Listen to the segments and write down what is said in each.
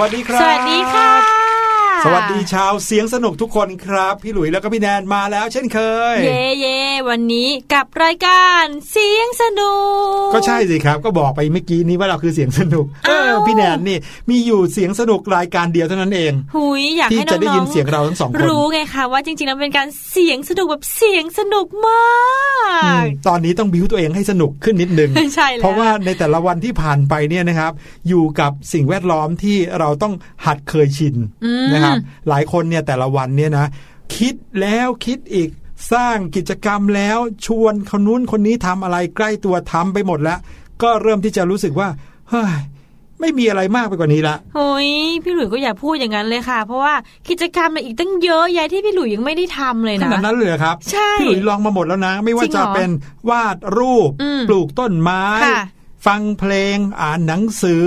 วัสดีครับ สวัสดีค่ะ สวัสดีชาวเสียงสนุกทุกคนครับ พี่หลุยแล้วก็พี่แนนมาแล้วเช่นเคย เย่เย่วันนี้กับรายการเสียงสนุก ก็ใช่สิครับ ก็บอกไปเมื่อกี้นี้ว่าเราคือเสียงสนุกเอออ้าว พี่แนนนี่มีอยู่เสียงสนุกรายการเดียวเท่านั้นเองหุยอยากที่ให้น้องๆจะได้ยินเสียงเราทั้งสองคนรู้ไงคะว่าจริงๆแล้วเป็นการเสียงสนุกแบบเสียงสนุกมากตอนนี้ต้องบิวตัวเองให้สนุกขึ้นนิดนึงใช่แล้วเพราะว่าในแต่ละวันที่ผ่านไปเนี่ยนะครับ อยู่กับสิ่งแวดล้อมที่เราต้องหัดเคยชินอืมนะครับ หลายคนเนี่ยแต่ละวันเนี่ยนะ คิดแล้วคิดอีกสร้างกิจกรรมแล้วชวนคนนู้นคนนี้ทำอะไรใกล้ตัวทำไปหมดแล้ว ก็เริ่มที่จะรู้สึกว่าเฮ้ย ไม่มีอะไรมากไปกว่านี้ละโอ้ยพี่หลุยก็อย่าพูดอย่างนั้นเลยค่ะ เพราะว่ากิจกรรมเนี่ยอีกตั้งเยอะแยะที่พี่หลุยยังไม่ได้ทำเลยขนะนาดนั้นเลยเหรอครับใช่พี่หลุยลองมาหมดแล้วนะ ไม่ว่าจริงเหรจะอเป็นวาดรูปอืมปลูกต้นไม้ค่ะฟังเพลงอ่านหนังสือ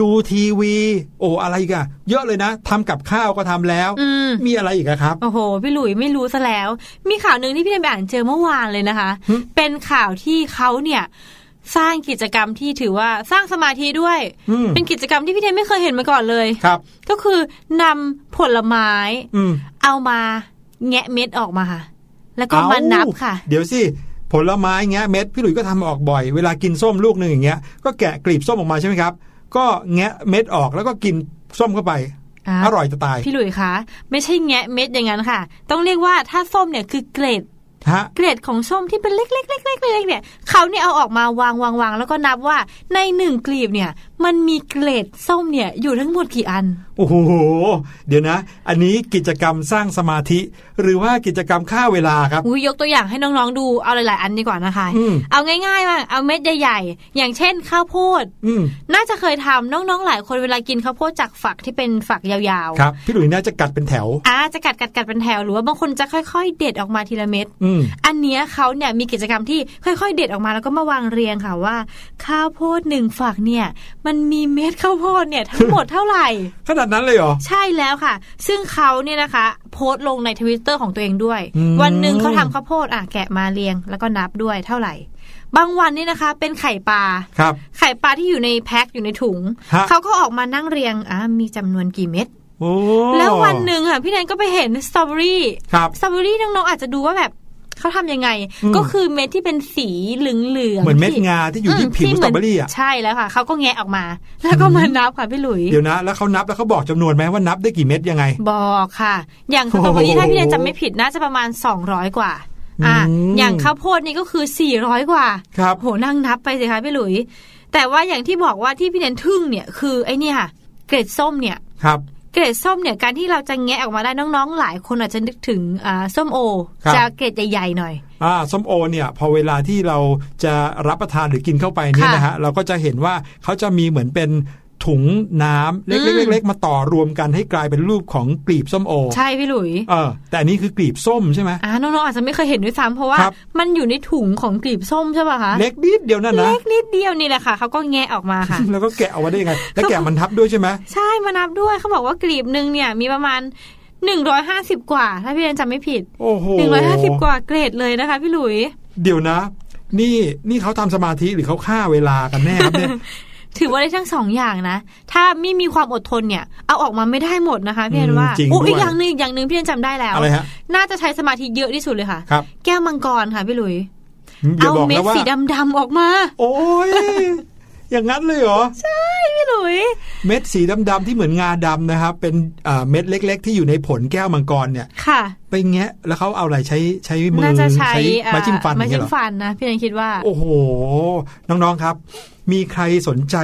ดูทีวี โอ้อะไรอีกันเยอะเลยนะทำกับข้าวก็ทำแล้วอืมมีอะไรอีกอะครับ โอ้โห พี่หลุยไม่รู้ซะแล้ว มีข่าวหนึ่งที่พี่ได้ไปอ่านเจอเมื่อวานเลยนะคะหึเป็นข่าวที่เขาเนี่ย สร้างกิจกรรมที่ถือว่าสร้างสมาธิด้วยอืมเป็นกิจกรรมที่พี่เทนไม่เคยเห็นมาก่อนเลยครับ ก็คือนำผลไม้อืมเอามาแงะเม็ดออกมาค่ะ แล้วก็มาเอ้นับค่ะ เดี๋ยวสิผลไม้เงี้ยเม็ดพี่หลุยก็ทำออกบ่อย เวลากินส้มลูกหนึ่งอย่างเงี้ยก็แกะกลีบส้มออกมาใช่ไหมครับ ก็แงะเม็ดออกแล้วก็กินส้มเข้าไปอ่าอร่อยจะตาย พี่หลุยคะ ไม่ใช่แงะเม็ดอย่างนั้นค่ะ ต้องเรียกว่าถ้าส้มเนี่ยคือเกรดฮะ เกล็ดของส้มที่เป็นเล็กๆๆๆๆเนี่ยเขาเนี่ยเอาออกมาวางวางวางแล้วก็นับว่าในหนึ่งกลีบเนี่ย มันมีเกรดส้มเนี่ยอยู่ทั้งหมดกี่อัน โอ้โห เดี๋ยวนะ อันนี้กิจกรรมสร้างสมาธิ หรือว่ากิจกรรมฆ่าเวลาครับอุ้ยยกตัวอย่างให้น้องๆดูเอาหลายๆ อันดีกว่านะคะอืมเอาง่ายๆว่าเอาเม็ดใหญ่ๆอย่างเช่นข้าวโพดอืมน่าจะเคยทำน้องๆหลายคนเวลากินข้าวโพดจากฝักที่เป็นฝักยาวๆครับพี่หลุยน่าจะกัดเป็นแถวอ่าจะกัดกัดกัดเป็นแถวหรือว่าบางคนจะค่อยๆ เด็ดออกมาทีละเม็ดอืมอันเนี้ยเขาเนี่ยมีกิจกรรมที่ค่อยๆ เด็ดออกมาแล้วก็มาวางเรียงค่ะว่า ข้าวโพดหนึ่งฝักเนี่ยมันมีเม็ดข้าวโพดเนี่ยทั้งหมดเท่าไหร่ ขนาดนั้นเลยเหรอ ใช่แล้วค่ะ ซึ่งเขาเนี่ยนะคะ โพสต์ลงในทวิตเตอร์ของตัวเองด้วยอืมวันหนึ่งเขาทำข้าวโพดอะแกะมาเรียง แล้วก็นับด้วยเท่าไหร่ บางวันนี่นะคะ เป็นไข่ปลาครับ ไข่ปลาที่อยู่ในแพ็คอยู่ในถุงฮะเขาก็ออกมานั่งเรียงอะมีจำนวนกี่เม็ดโอ้แล้ววันหนึ่งค่ะพี่แนนก็ไปเห็นสตรอเบอรี่ครับสตรอเบอรี่น้องๆอาจจะดูว่าแบบ เขาทำยังไงอืมก็คือเม็ดที่เป็นสีเหลืองๆเหมือนเม็ดที่งาที่อยู่ที่มผิวที่สหตรมือเบอรี่อะใช่แล้วค่ะเขาก็แงะออกมา แล้วก็มานับค่ะพี่หลุยเดี๋ยวนะ แล้วเขานับแล้วเขาบอกจำนวนไหมว่านับได้กี่เม็ดยังไง บอกค่ะ อย่างสตรอเบอรี่โอ้โหถ้าพี่แนนจำไม่ผิดน่าจะประมาณ 200 กว่าอะอืมอย่างข้าวโพดนี่ก็คือ 400 กว่าครับโหนั่งนับไปสิคะพี่หลุย แต่ว่าอย่างที่บอกว่าที่พี่แนนทึ่งเนี่ยคือไอ้เนี่ยค่ะ เกรดส้มเนี่ยครับ เกรดส้มเนี่ยการที่เราจะแงะออกมาได้น้องๆ หลายคนอาจจะนึกถึงอ่าส้มโอครับจะเกรดใหญ่ๆหน่อยอ่าส้มโอเนี่ยพอเวลาที่เราจะรับประทานหรือกินเข้าไปเนี่ยค่ะนะฮะเราก็จะเห็นว่าเขาจะมีเหมือนเป็น ถุงน้ำเอืล็กมๆๆๆมาต่อรวมกันให้กลายเป็นรูปของกลีบส้มโอ ใช่พี่หลุยเออแต่อันนี้คือกลีบส้มใช่ไหมอ่าน้องๆอาจจะไม่เคยเห็นด้วยซ้ำเพราะว่าครับมันอยู่ในถุงของกลีบส้มใช่ป่ะคะเล็กนิดเดียวนั่นนะเล็กนิดเดียวนี่แหละค่ะเขาก็แงะออกมาค่ะแล้วก็แกะเอาไว้ได้ยังไงแล้วแกะมันทับด้วยใช่ไหมใช่มานับด้วยเขาบอกว่ากลีบหนึ่งเนี่ยมีประมาณหนึ่งร้อยห้าสิบกว่า ถ้าพี่เรนจำไม่ผิดโอ้โหหนึ่งร้อยห้าสิบกว่าเกรดเลยนะคะ พี่หลุย เดี๋ยวนะ นี่นี่เขาทำสมาธิหรือเขาฆ่าเวลากันแน่ครับเนี่ย ถือว่าได้ทั้งสองอย่างนะ ถ้าไม่มีความอดทนเนี่ย เอาออกมาไม่ได้หมดนะคะพี่เรนว่าอืมจริงโอ้ด้วยอีกอย่างหนึ่งอีกอย่างหนึ่งพี่เรนจำได้แล้วอะไรฮะน่าจะใช้สมาธิเยอะที่สุดเลยค่ะครับแก้วมังกรค่ะพี่หลุยอย่าเอาบอกเม็ดนะว่าสีดำๆออกมา โอ้ยอย่างนั้นเลยเหรอพี่ หลุย เม็ดสีดำๆที่เหมือนงาดำนะครับ เป็นอ่าเม็ดเล็ก ๆ ที่อยู่ในผลแก้วมังกรเนี่ย ค่ะไปแงะแล้วเขาเอาอะไรใช้ใช้มือน่าจะใช้ไม้จิ้มฟันอไม้ย่างเงี้จิ้ยมเหรอฟันนะพี่เรนคิดว่า โอ้โห น้องๆครับ มีใครสนใจ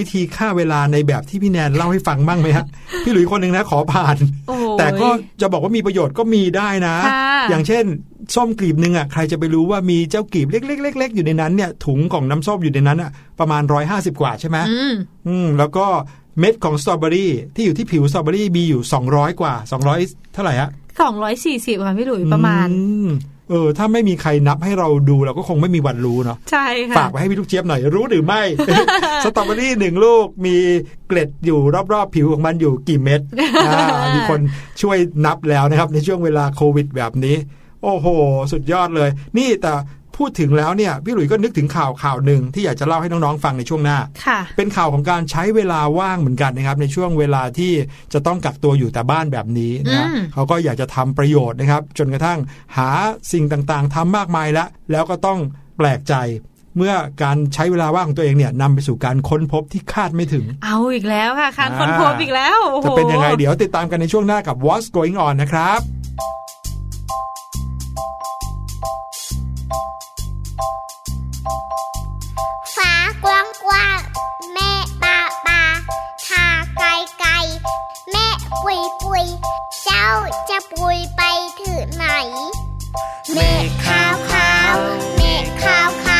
วิธีฆ่าเวลาในแบบที่พี่แนนเล่าให้ฟังบ้างไหมฮะ พี่หลุยคนหนึ่งนะขอผ่านโอ้โหแต่ก็จะบอกว่ามีประโยชน์ก็มีได้นะค่ะอย่างเช่น ส้มกลีบหนึ่งอะใครจะไปรู้ว่ามีเจ้ากลีบเล็กๆๆๆอยู่ในนั้นเนี่ยถุงของน้ำส้มอยู่ในนั้นอะประมาณร้อยห้าสิบกว่าใช่ไหมอืมอืมแล้วก็เม็ดของสตรอเบอรี่ที่อยู่ที่ผิวสตรอเบอรี่มีอยู่200กว่า200เท่าไหร่ฮะสองร้อยสี่สิบค่ะพี่หลุยประมาณอืม เออถ้าไม่มีใครนับให้เราดูเราก็คงไม่มีวันรู้เนาะใช่ค่ะฝากไว้ให้พี่ลูกเจี๊ยบหน่อยรู้หรือไม่ สตรอเบอรี่หนึ่งลูกมีเกล็ดอยู่รอบๆผิวของมันอยู่กี่เม็ดอ่ามีคนช่วยนับแล้วนะครับในช่วงเวลาโควิดแบบนี้ โอ้โห สุดยอดเลย นี่แต่ พพูดถึงแล้วเนี่ยพี่หลุยส์ก็นึกถึงข่าวข่าวหนึ่งที่อยากจะเล่าให้น้องๆฟังในช่วงหน้าค่ะเป็นข่าวของการใช้เวลาว่างเหมือนกันนะครับในช่วงเวลาที่จะต้องกักตัวอยู่แต่บ้านแบบนี้นะฮะอืมเขาก็อยากจะทำประโยชน์นะครับ จนกระทั่งหาสิ่งต่างๆทำมากมายแล้ว แล้วก็ต้องแปลกใจเมื่อการใช้เวลาว่างของตัวเองเนี่ยนำไปสู่การค้นพบที่คาดไม่ถึง เอาอีกแล้วค่ะการค้นพบอีกแล้วโอ้โหจะเป็นยังไงเดี๋ยวติดตามกันในช่วงหน้ากับ What's Going On นะครับ กว้างกว้างแม่ปาปาทาไกลไกลแม่ปุยปุยเจ้าจะปุยไปถึงไหน เมฆขาวขาวเมฆขาวขาว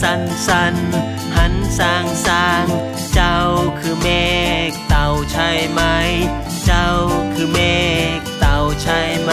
สันสันหันสางสางเจ้าคือเมฆเต่าใช่ไหม เจ้าคือเมฆเต่าใช่ไหม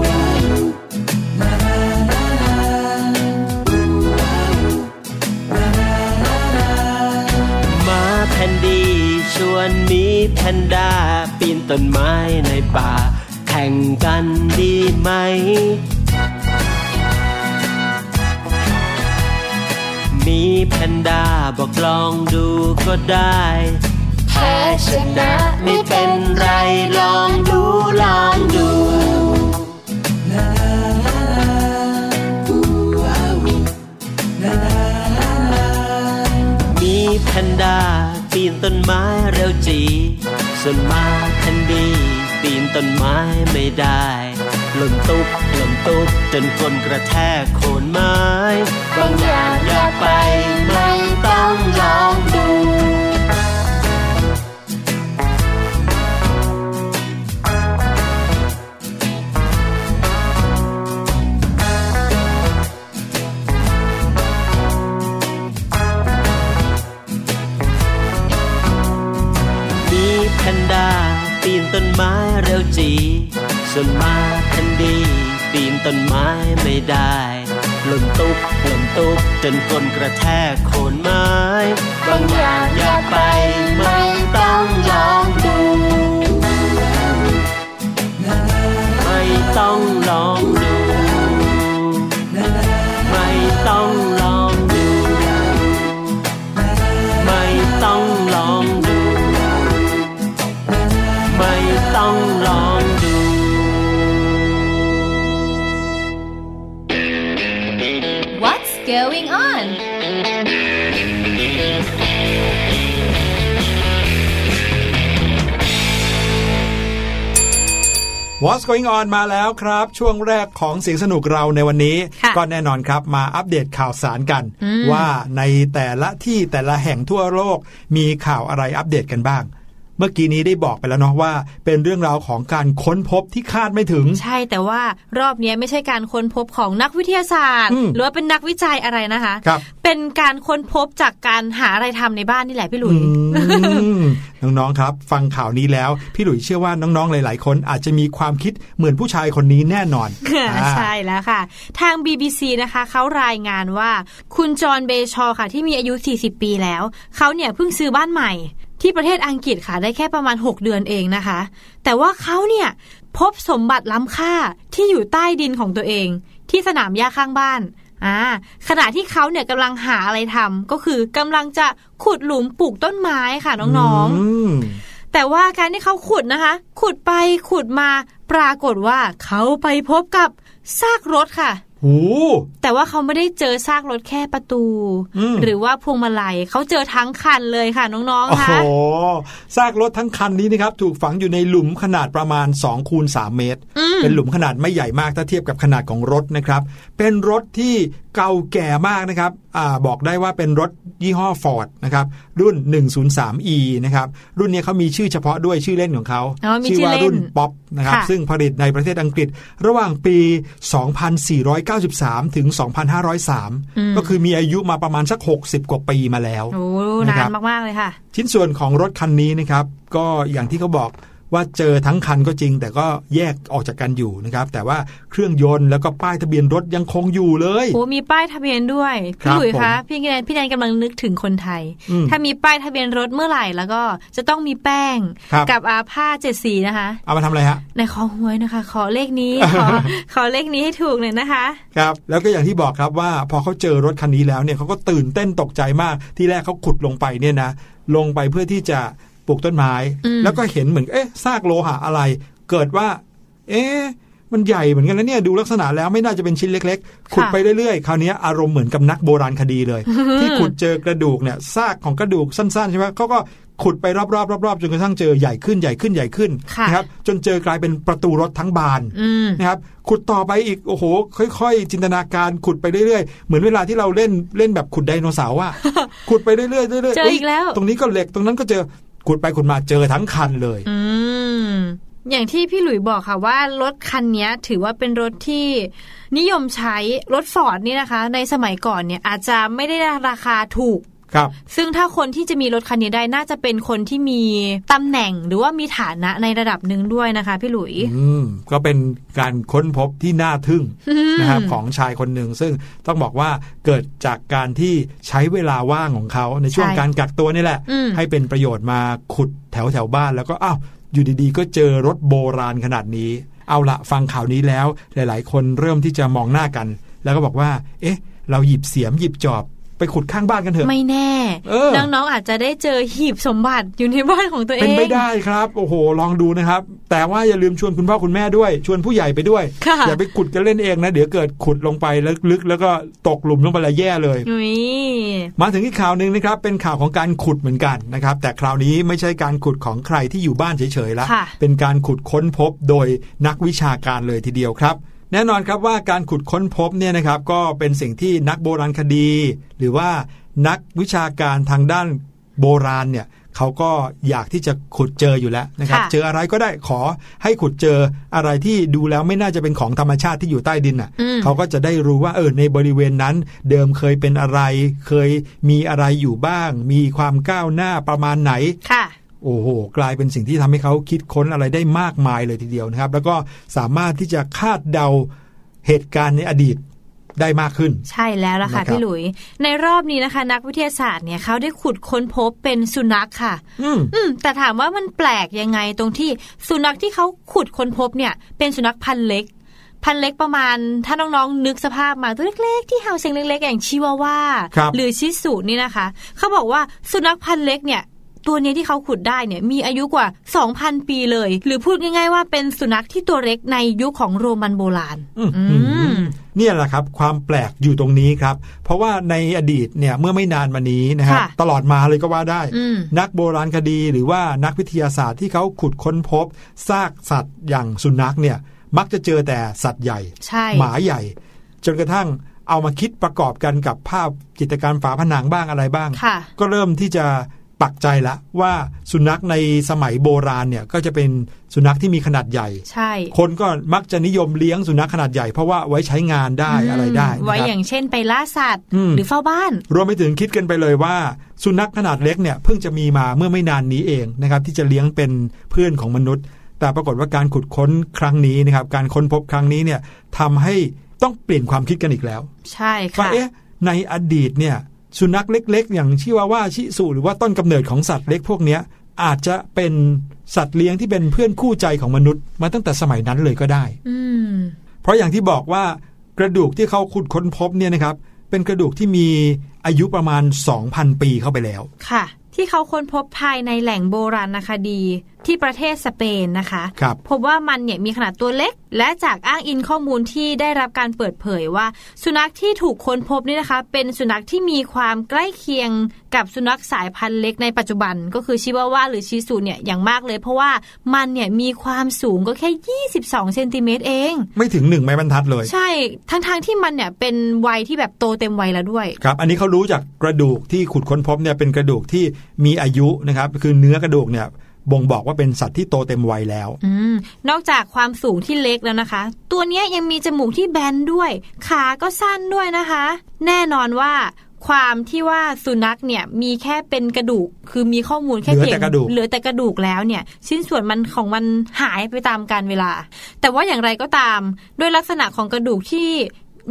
นดีชวนนี้แพนด้าปีนต้นไม้ในป่า แข่งกันดีไหม มีแพนด้าบอกลองดูก็ได้แพ้ชนะไม่เป็นไรลองดูลองดูมีแพนด้าปีนต้นไม้ จีส่วนมาแคนดีปีนต้นไม้ไม่ได้หล่นตุ๊บหล่นตุ๊บจนคนกระแทกโคนไม้ บางอย่างอย่าไปไม่ นต้นไม้เร็วจีส่วนมาแคนดีปีนต้นไม้ไม่ได้หล่นตุ๊บหล่นตุ๊บจนก้นกระแทกโคนไม้บางอย่างอย่าไปไม่ต้องลองดู ไม่ต้องลองดู ไม่ต้อง What's going on มาแล้วครับ ช่วงแรกของเสียงสนุกเราในวันนี้ค่ะก็แน่นอนครับมาอัปเดตข่าวสารกัน ว่าในแต่ละที่แต่ละแห่งทั่วโลก มีข่าวอะไรอัปเดตกันบ้างเมื่อกี้นี้ได้บอกไปแล้วเนาะว่า เป็นเรื่องราวของการค้นพบที่คาดไม่ถึง ใช่แต่ว่ารอบนี้ไม่ใช่การค้นพบของนักวิทยาศาสตร์อืมหรือว่าเป็นนักวิจัยอะไรนะคะครับเป็นการค้นพบจากการหาอะไรทำในบ้านนี่แหละพี่หลุยอืมน้องๆครับ ฟังข่าวนี้แล้ว พี่หลุยเชื่อว่าน้องๆหลาย ๆ คนอาจจะมีความคิดเหมือนผู้ชายคนนี้แน่นอนอ่าใช่แล้วค่ะ ทาง BBC นะคะเขารายงานว่า คุณจอห์นเบชอว์ค่ะ ที่มีอายุ 40 ปีแล้วเขาเนี่ยเพิ่งซื้อบ้านใหม่ ที่ประเทศอังกฤษค่ะได้แค่ประมาณ 6 เดือนเองนะคะ แต่ว่าเขาเนี่ยพบสมบัติล้ำค่าที่อยู่ใต้ดินของตัวเอง ที่สนามหญ้าข้างบ้านอ่าขณะที่เขาเนี่ยกำลังหาอะไรทำก็คือ กำลังจะขุดหลุมปลูกต้นไม้ค่ะน้องๆมแต่ว่าการที่เขาขุดนะคะ ขุดไปขุดมาปรากฏว่าเขาไปพบกับซากรถค่ะ หูแต่ว่าเขาไม่ได้เจอซากรถแค่ประตูอืมหรือว่าพวงมาลัยเขาเจอทั้งคันเลยค่ะน้องโอ้ๆโหคะซากรถทั้งคันนี้นะครับถูกฝังอยู่ในหลุมขนาดประมาณ2คูณ3เมตรอืมเป็นหลุมขนาดไม่ใหญ่มากถ้าเทียบกับขนาดของรถนะครับ เป็นรถที่เก่าแก่มากนะครับอาบอกได้ว่าเป็นรถยี่ห้อ Ford นะครับ รุ่น 103e นะครับ รุ่นนี้เขามีชื่อเฉพาะด้วยชื่อเล่นของเขาอ๋อมีชื่ชื่อว่าเล่นรุ่นป๊อปนะครับค่ะซึ่งผลิตในประเทศอังกฤษ ระหว่างปี 2493 ถึง 2503 ก็คือมีอายุมาประมาณสัก 60 กว่าปีมาแล้ว โอ้นะนาครันบมาก ๆ เลยค่ะ ชิ้นส่วนของรถคันนี้นะครับ ก็อย่างที่เขาบอก ว่าเจอทั้งคันก็จริง แต่ก็แยกออกจากกันอยู่นะครับ แต่ว่าเครื่องยนต์แล้วก็ป้ายทะเบียนรถยังคงอยู่เลยโอ้มีป้ายทะเบียนด้วยครัพี่บหลุยคะผมพี่แนนพี่แนนกำลังนึกถึงคนไทยอืมถ้ามีป้ายทะเบียนรถเมื่อไหร่แล้วก็จะต้องมีแป้งครับกับอาผ้าเจ็ดสีนะคะ เอามาทำอะไรฮะในขอหวยนะคะ ขอเลขนี้ขอขอเลขนี้ให้ถูกหน่อยนะคะครับแล้วก็อย่างที่บอกครับว่าพอเขาเจอรถคันนี้แล้วเนี่ยเขาก็ตื่นเต้นตกใจมากที่แรกเขาขุดลงไปเนี่ยนะลงไปเพื่อที่จะป ลูกต้นไม้อืมแล้วก็เห็นเหมือนเอ๊ะซากโลหะอะไร เกิดว่า เอ๊ะมันใหญ่เหมือนกันแล้วเนี่ยดูลักษณะแล้วไม่น่าจะเป็นชิ้นเล็ก ๆ ขุดไปเรื่อยๆ คราวนี้อารมณ์เหมือนกับนักโบราณคดีเลย ที่ขุดเจอกระดูกเนี่ยซากของกระดูกสั้นๆใช่ไหมเขาก็ขุดไปรอบๆรอบๆจนกระทั่งเจอใหญ่ขึ้นใหญ่ขึ้นใหญ่ขึ้นค่ะนะครับจนเจอกลายเป็นประตูรถทั้งบานอืมนะครับขุดต่อไปอีกโอ้โห ค่อย ๆ จินตนาการขุดไปเรื่อยๆเหมือนเวลาที่เราเล่นเล่นแบบขุดไดโนเสาร์อะขุดไปเรื่อยๆเรื่อยๆเจออีกแล้วยตรงนี้ก็เหล็กตรงนั้นก็เจอ ขุดไปขุดมาเจอทั้งคันเลย อือย่างที่พี่หลุยบอกค่ะว่ารถคันนี้ถือว่าเป็นรถที่นิยมใช้รถฟอร์ดนี่นะคะ ในสมัยก่อนเนี่ยอาจจะไม่ได้ราคาถูก ครับ ซึ่งถ้าคนที่จะมีรถคันนี้ได้น่าจะเป็นคนที่มีตำแหน่งหรือว่ามีฐานะในระดับหนึ่งด้วยนะคะ พี่หลุยอืมก็เป็นการค้นพบที่น่าทึ่งนะครับของชายคนหนึ่งซึ่งต้องบอกว่าเกิดจากการที่ใช้เวลาว่างของเขาในช่วงใช่การกักตัวนี่แหละอืมให้เป็นประโยชน์มาขุดแถวแถวๆบ้านแล้วก็อ้าวอยู่ดีๆ ก็เจอรถโบราณขนาดนี้ เอาละฟังข่าวนี้แล้ว หลายๆ คนเริ่มที่จะมองหน้ากัน แล้วก็บอกว่า เอ๊ะ เราหยิบเสียมหยิบจอบ ไปขุดข้างบ้านกันเถอะ ไม่แน่เออน้องๆอาจจะได้เจอหีบสมบัติอยู่ในบ้านของตัวเอง เป็นไปได้ครับ โอ้โห ลองดูนะครับ แต่ว่าอย่าลืมชวนคุณพ่อคุณแม่ด้วย ชวนผู้ใหญ่ไปด้วยค่ะอย่าไปขุดกันเล่นเองนะ เดี๋ยวเกิดขุดลงไปแล้วลึกๆแล้วก็ตกหลุมลงไปแล้วแย่เลยอุ้ยมาถึงอีกข่าวหนึ่งนะครับ เป็นข่าวของการขุดเหมือนกันนะครับ แต่คราวนี้ไม่ใช่การขุดของใครที่อยู่บ้านเฉยๆละค่ะเป็นการขุดค้นพบโดยนักวิชาการเลยทีเดียวครับ แน่นอนครับว่าการขุดค้นพบเนี่ยนะครับก็เป็นสิ่งที่นักโบราณคดี หรือว่านักวิชาการทางด้านโบราณเนี่ยเขาก็อยากที่จะขุดเจออยู่แล้วนะครับค่ะเจออะไรก็ได้ขอให้ขุดเจออะไรที่ดูแล้วไม่น่าจะเป็นของธรรมชาติที่อยู่ใต้ดินอะอืมเขาก็จะได้รู้ว่าเออในบริเวณนั้น เดิมเคยเป็นอะไร เคยมีอะไรอยู่บ้าง มีความก้าวหน้าประมาณไหนค่ะ โอ้โหกลายเป็นสิ่งที่ทำให้เขาคิดค้นอะไรได้มากมายเลยทีเดียวนะครับ แล้วก็สามารถที่จะคาดเดาเหตุการณ์ในอดีตได้มากขึ้น ใช่แล้วล่ะค่ะนะครับพี่หลุย ในรอบนี้นะคะ นักวิทยาศาสตร์เนี่ยเขาได้ขุดค้นพบเป็นสุนัขค่ะอืมอืมแต่ถามว่ามันแปลกยังไงตรงที่สุนัขที่เขาขุดค้นพบเนี่ยเป็นสุนัขพันธุ์เล็ก พันธุ์เล็กประมาณ ถ้าน้องๆ นึกสภาพมาตัวเล็กๆ ที่เห่าเสียงเล็กๆ อย่างชิวาว่าครับหรือชิสุนี่นะคะ เขาบอกว่าสุนัขพันธุ์เล็กเนี่ย ตัวเนี้ยที่เขาขุดได้เนี่ยมีอายุกว่า 2,000 ปีเลย หรือพูดง่ายๆว่าเป็นสุนัขที่ตัวเล็กในยุคของโรมันโบราณอืมอืมเนี่ยแหละครับ ความแปลกอยู่ตรงนี้ครับ เพราะว่าในอดีตเนี่ยเมื่อไม่นานมานี้นะครับค่ะตลอดมาเลยก็ว่าได้อืมนักโบราณคดีหรือว่านักวิทยาศาสตร์ที่เขาขุดค้นพบซากสัตว์อย่างสุนัขเนี่ยมักจะเจอแต่สัตว์ใหญ่ใช่หมาใหญ่ จนกระทั่งเอามาคิดประกอบกันกับภาพจิตรกรรมฝาผนังบ้างอะไรบ้างค่ะก็เริ่มที่จะ ปักใจละว่าสุนัขในสมัยโบราณเนี่ยก็จะเป็นสุนัขที่มีขนาดใหญ่ ใช่ คนก็มักจะนิยมเลี้ยงสุนัขขนาดใหญ่เพราะว่าไว้ใช้งานได้อะไรได้ ไว้นะครับอย่างเช่นไปล่าสัตว์อืมหรือเฝ้าบ้าน รวมไปถึงคิดกันไปเลยว่า สุนัขขนาดเล็กเนี่ยเพิ่งจะมีมาเมื่อไม่นานนี้เองนะครับที่จะเลี้ยงเป็นเพื่อนของมนุษย์ แต่ปรากฏว่าการขุดค้นครั้งนี้นะครับการค้นพบครั้งนี้เนี่ยทำให้ต้องเปลี่ยนความคิดกันอีกแล้ว ใช่ว่าค่ะเอ๊ะในอดีตเนี่ย สุนัขเล็ก ๆ อย่างชิวาว่าชิสุหรือว่าต้นกำเนิดของสัตว์เล็กพวกเนี้ยอาจจะเป็นสัตว์เลี้ยงที่เป็นเพื่อนคู่ใจของมนุษย์มาตั้งแต่สมัยนั้นเลยก็ได้อืมเพราะอย่างที่บอกว่ากระดูกที่เขาขุดค้นพบเนี่ยนะครับ เป็นกระดูกที่มีอายุประมาณ 2,000 ปีเข้าไปแล้ว ค่ะ ที่เขาค้นพบภายในแหล่งโบราณคดี ที่ประเทศสเปนนะคะครับพบว่ามันเนี่ยมีขนาดตัวเล็ก และจากอ้างอิงข้อมูลที่ได้รับการเปิดเผยว่า สุนัขที่ถูกค้นพบนี่นะคะ เป็นสุนัขที่มีความใกล้เคียงกับสุนัขสายพันธุ์เล็กในปัจจุบัน ก็คือชิวาว่าหรือชิสุเนี่ยอย่างมากเลย เพราะว่ามันเนี่ยมีความสูงก็แค่ 22เซนติเมตรเอง ไม่ถึงหนึ่งไม้บรรทัดเลย ใช่ทั้งๆที่มันเนี่ยเป็นวัยที่แบบโตเต็มวัยแล้วด้วยครับ อันนี้เขารู้จากกระดูกที่ขุดค้นพบเนี่ยเป็นกระดูกที่มีอายุนะครับคือเนื้อกระดูกเนี่ย บ่งบอกว่าเป็นสัตว์ที่โตเต็มวัยแล้วอืมนอกจากความสูงที่เล็กแล้วนะคะ ตัวเนี้ยยังมีจมูกที่แบนด้วย ขาก็สั้นด้วยนะคะ แน่นอนว่าความที่ว่าสุนัขเนี่ยมีแค่เป็นกระดูก คือมีข้อมูลแค่เหลือเพียแต่งกระดูกเหลือแต่กระดูกแล้วเนี่ย ชิ้นส่วนมันของมันหายไปตามกาลเวลา แต่ว่าอย่างไรก็ตาม ด้วยลักษณะของกระดูกที่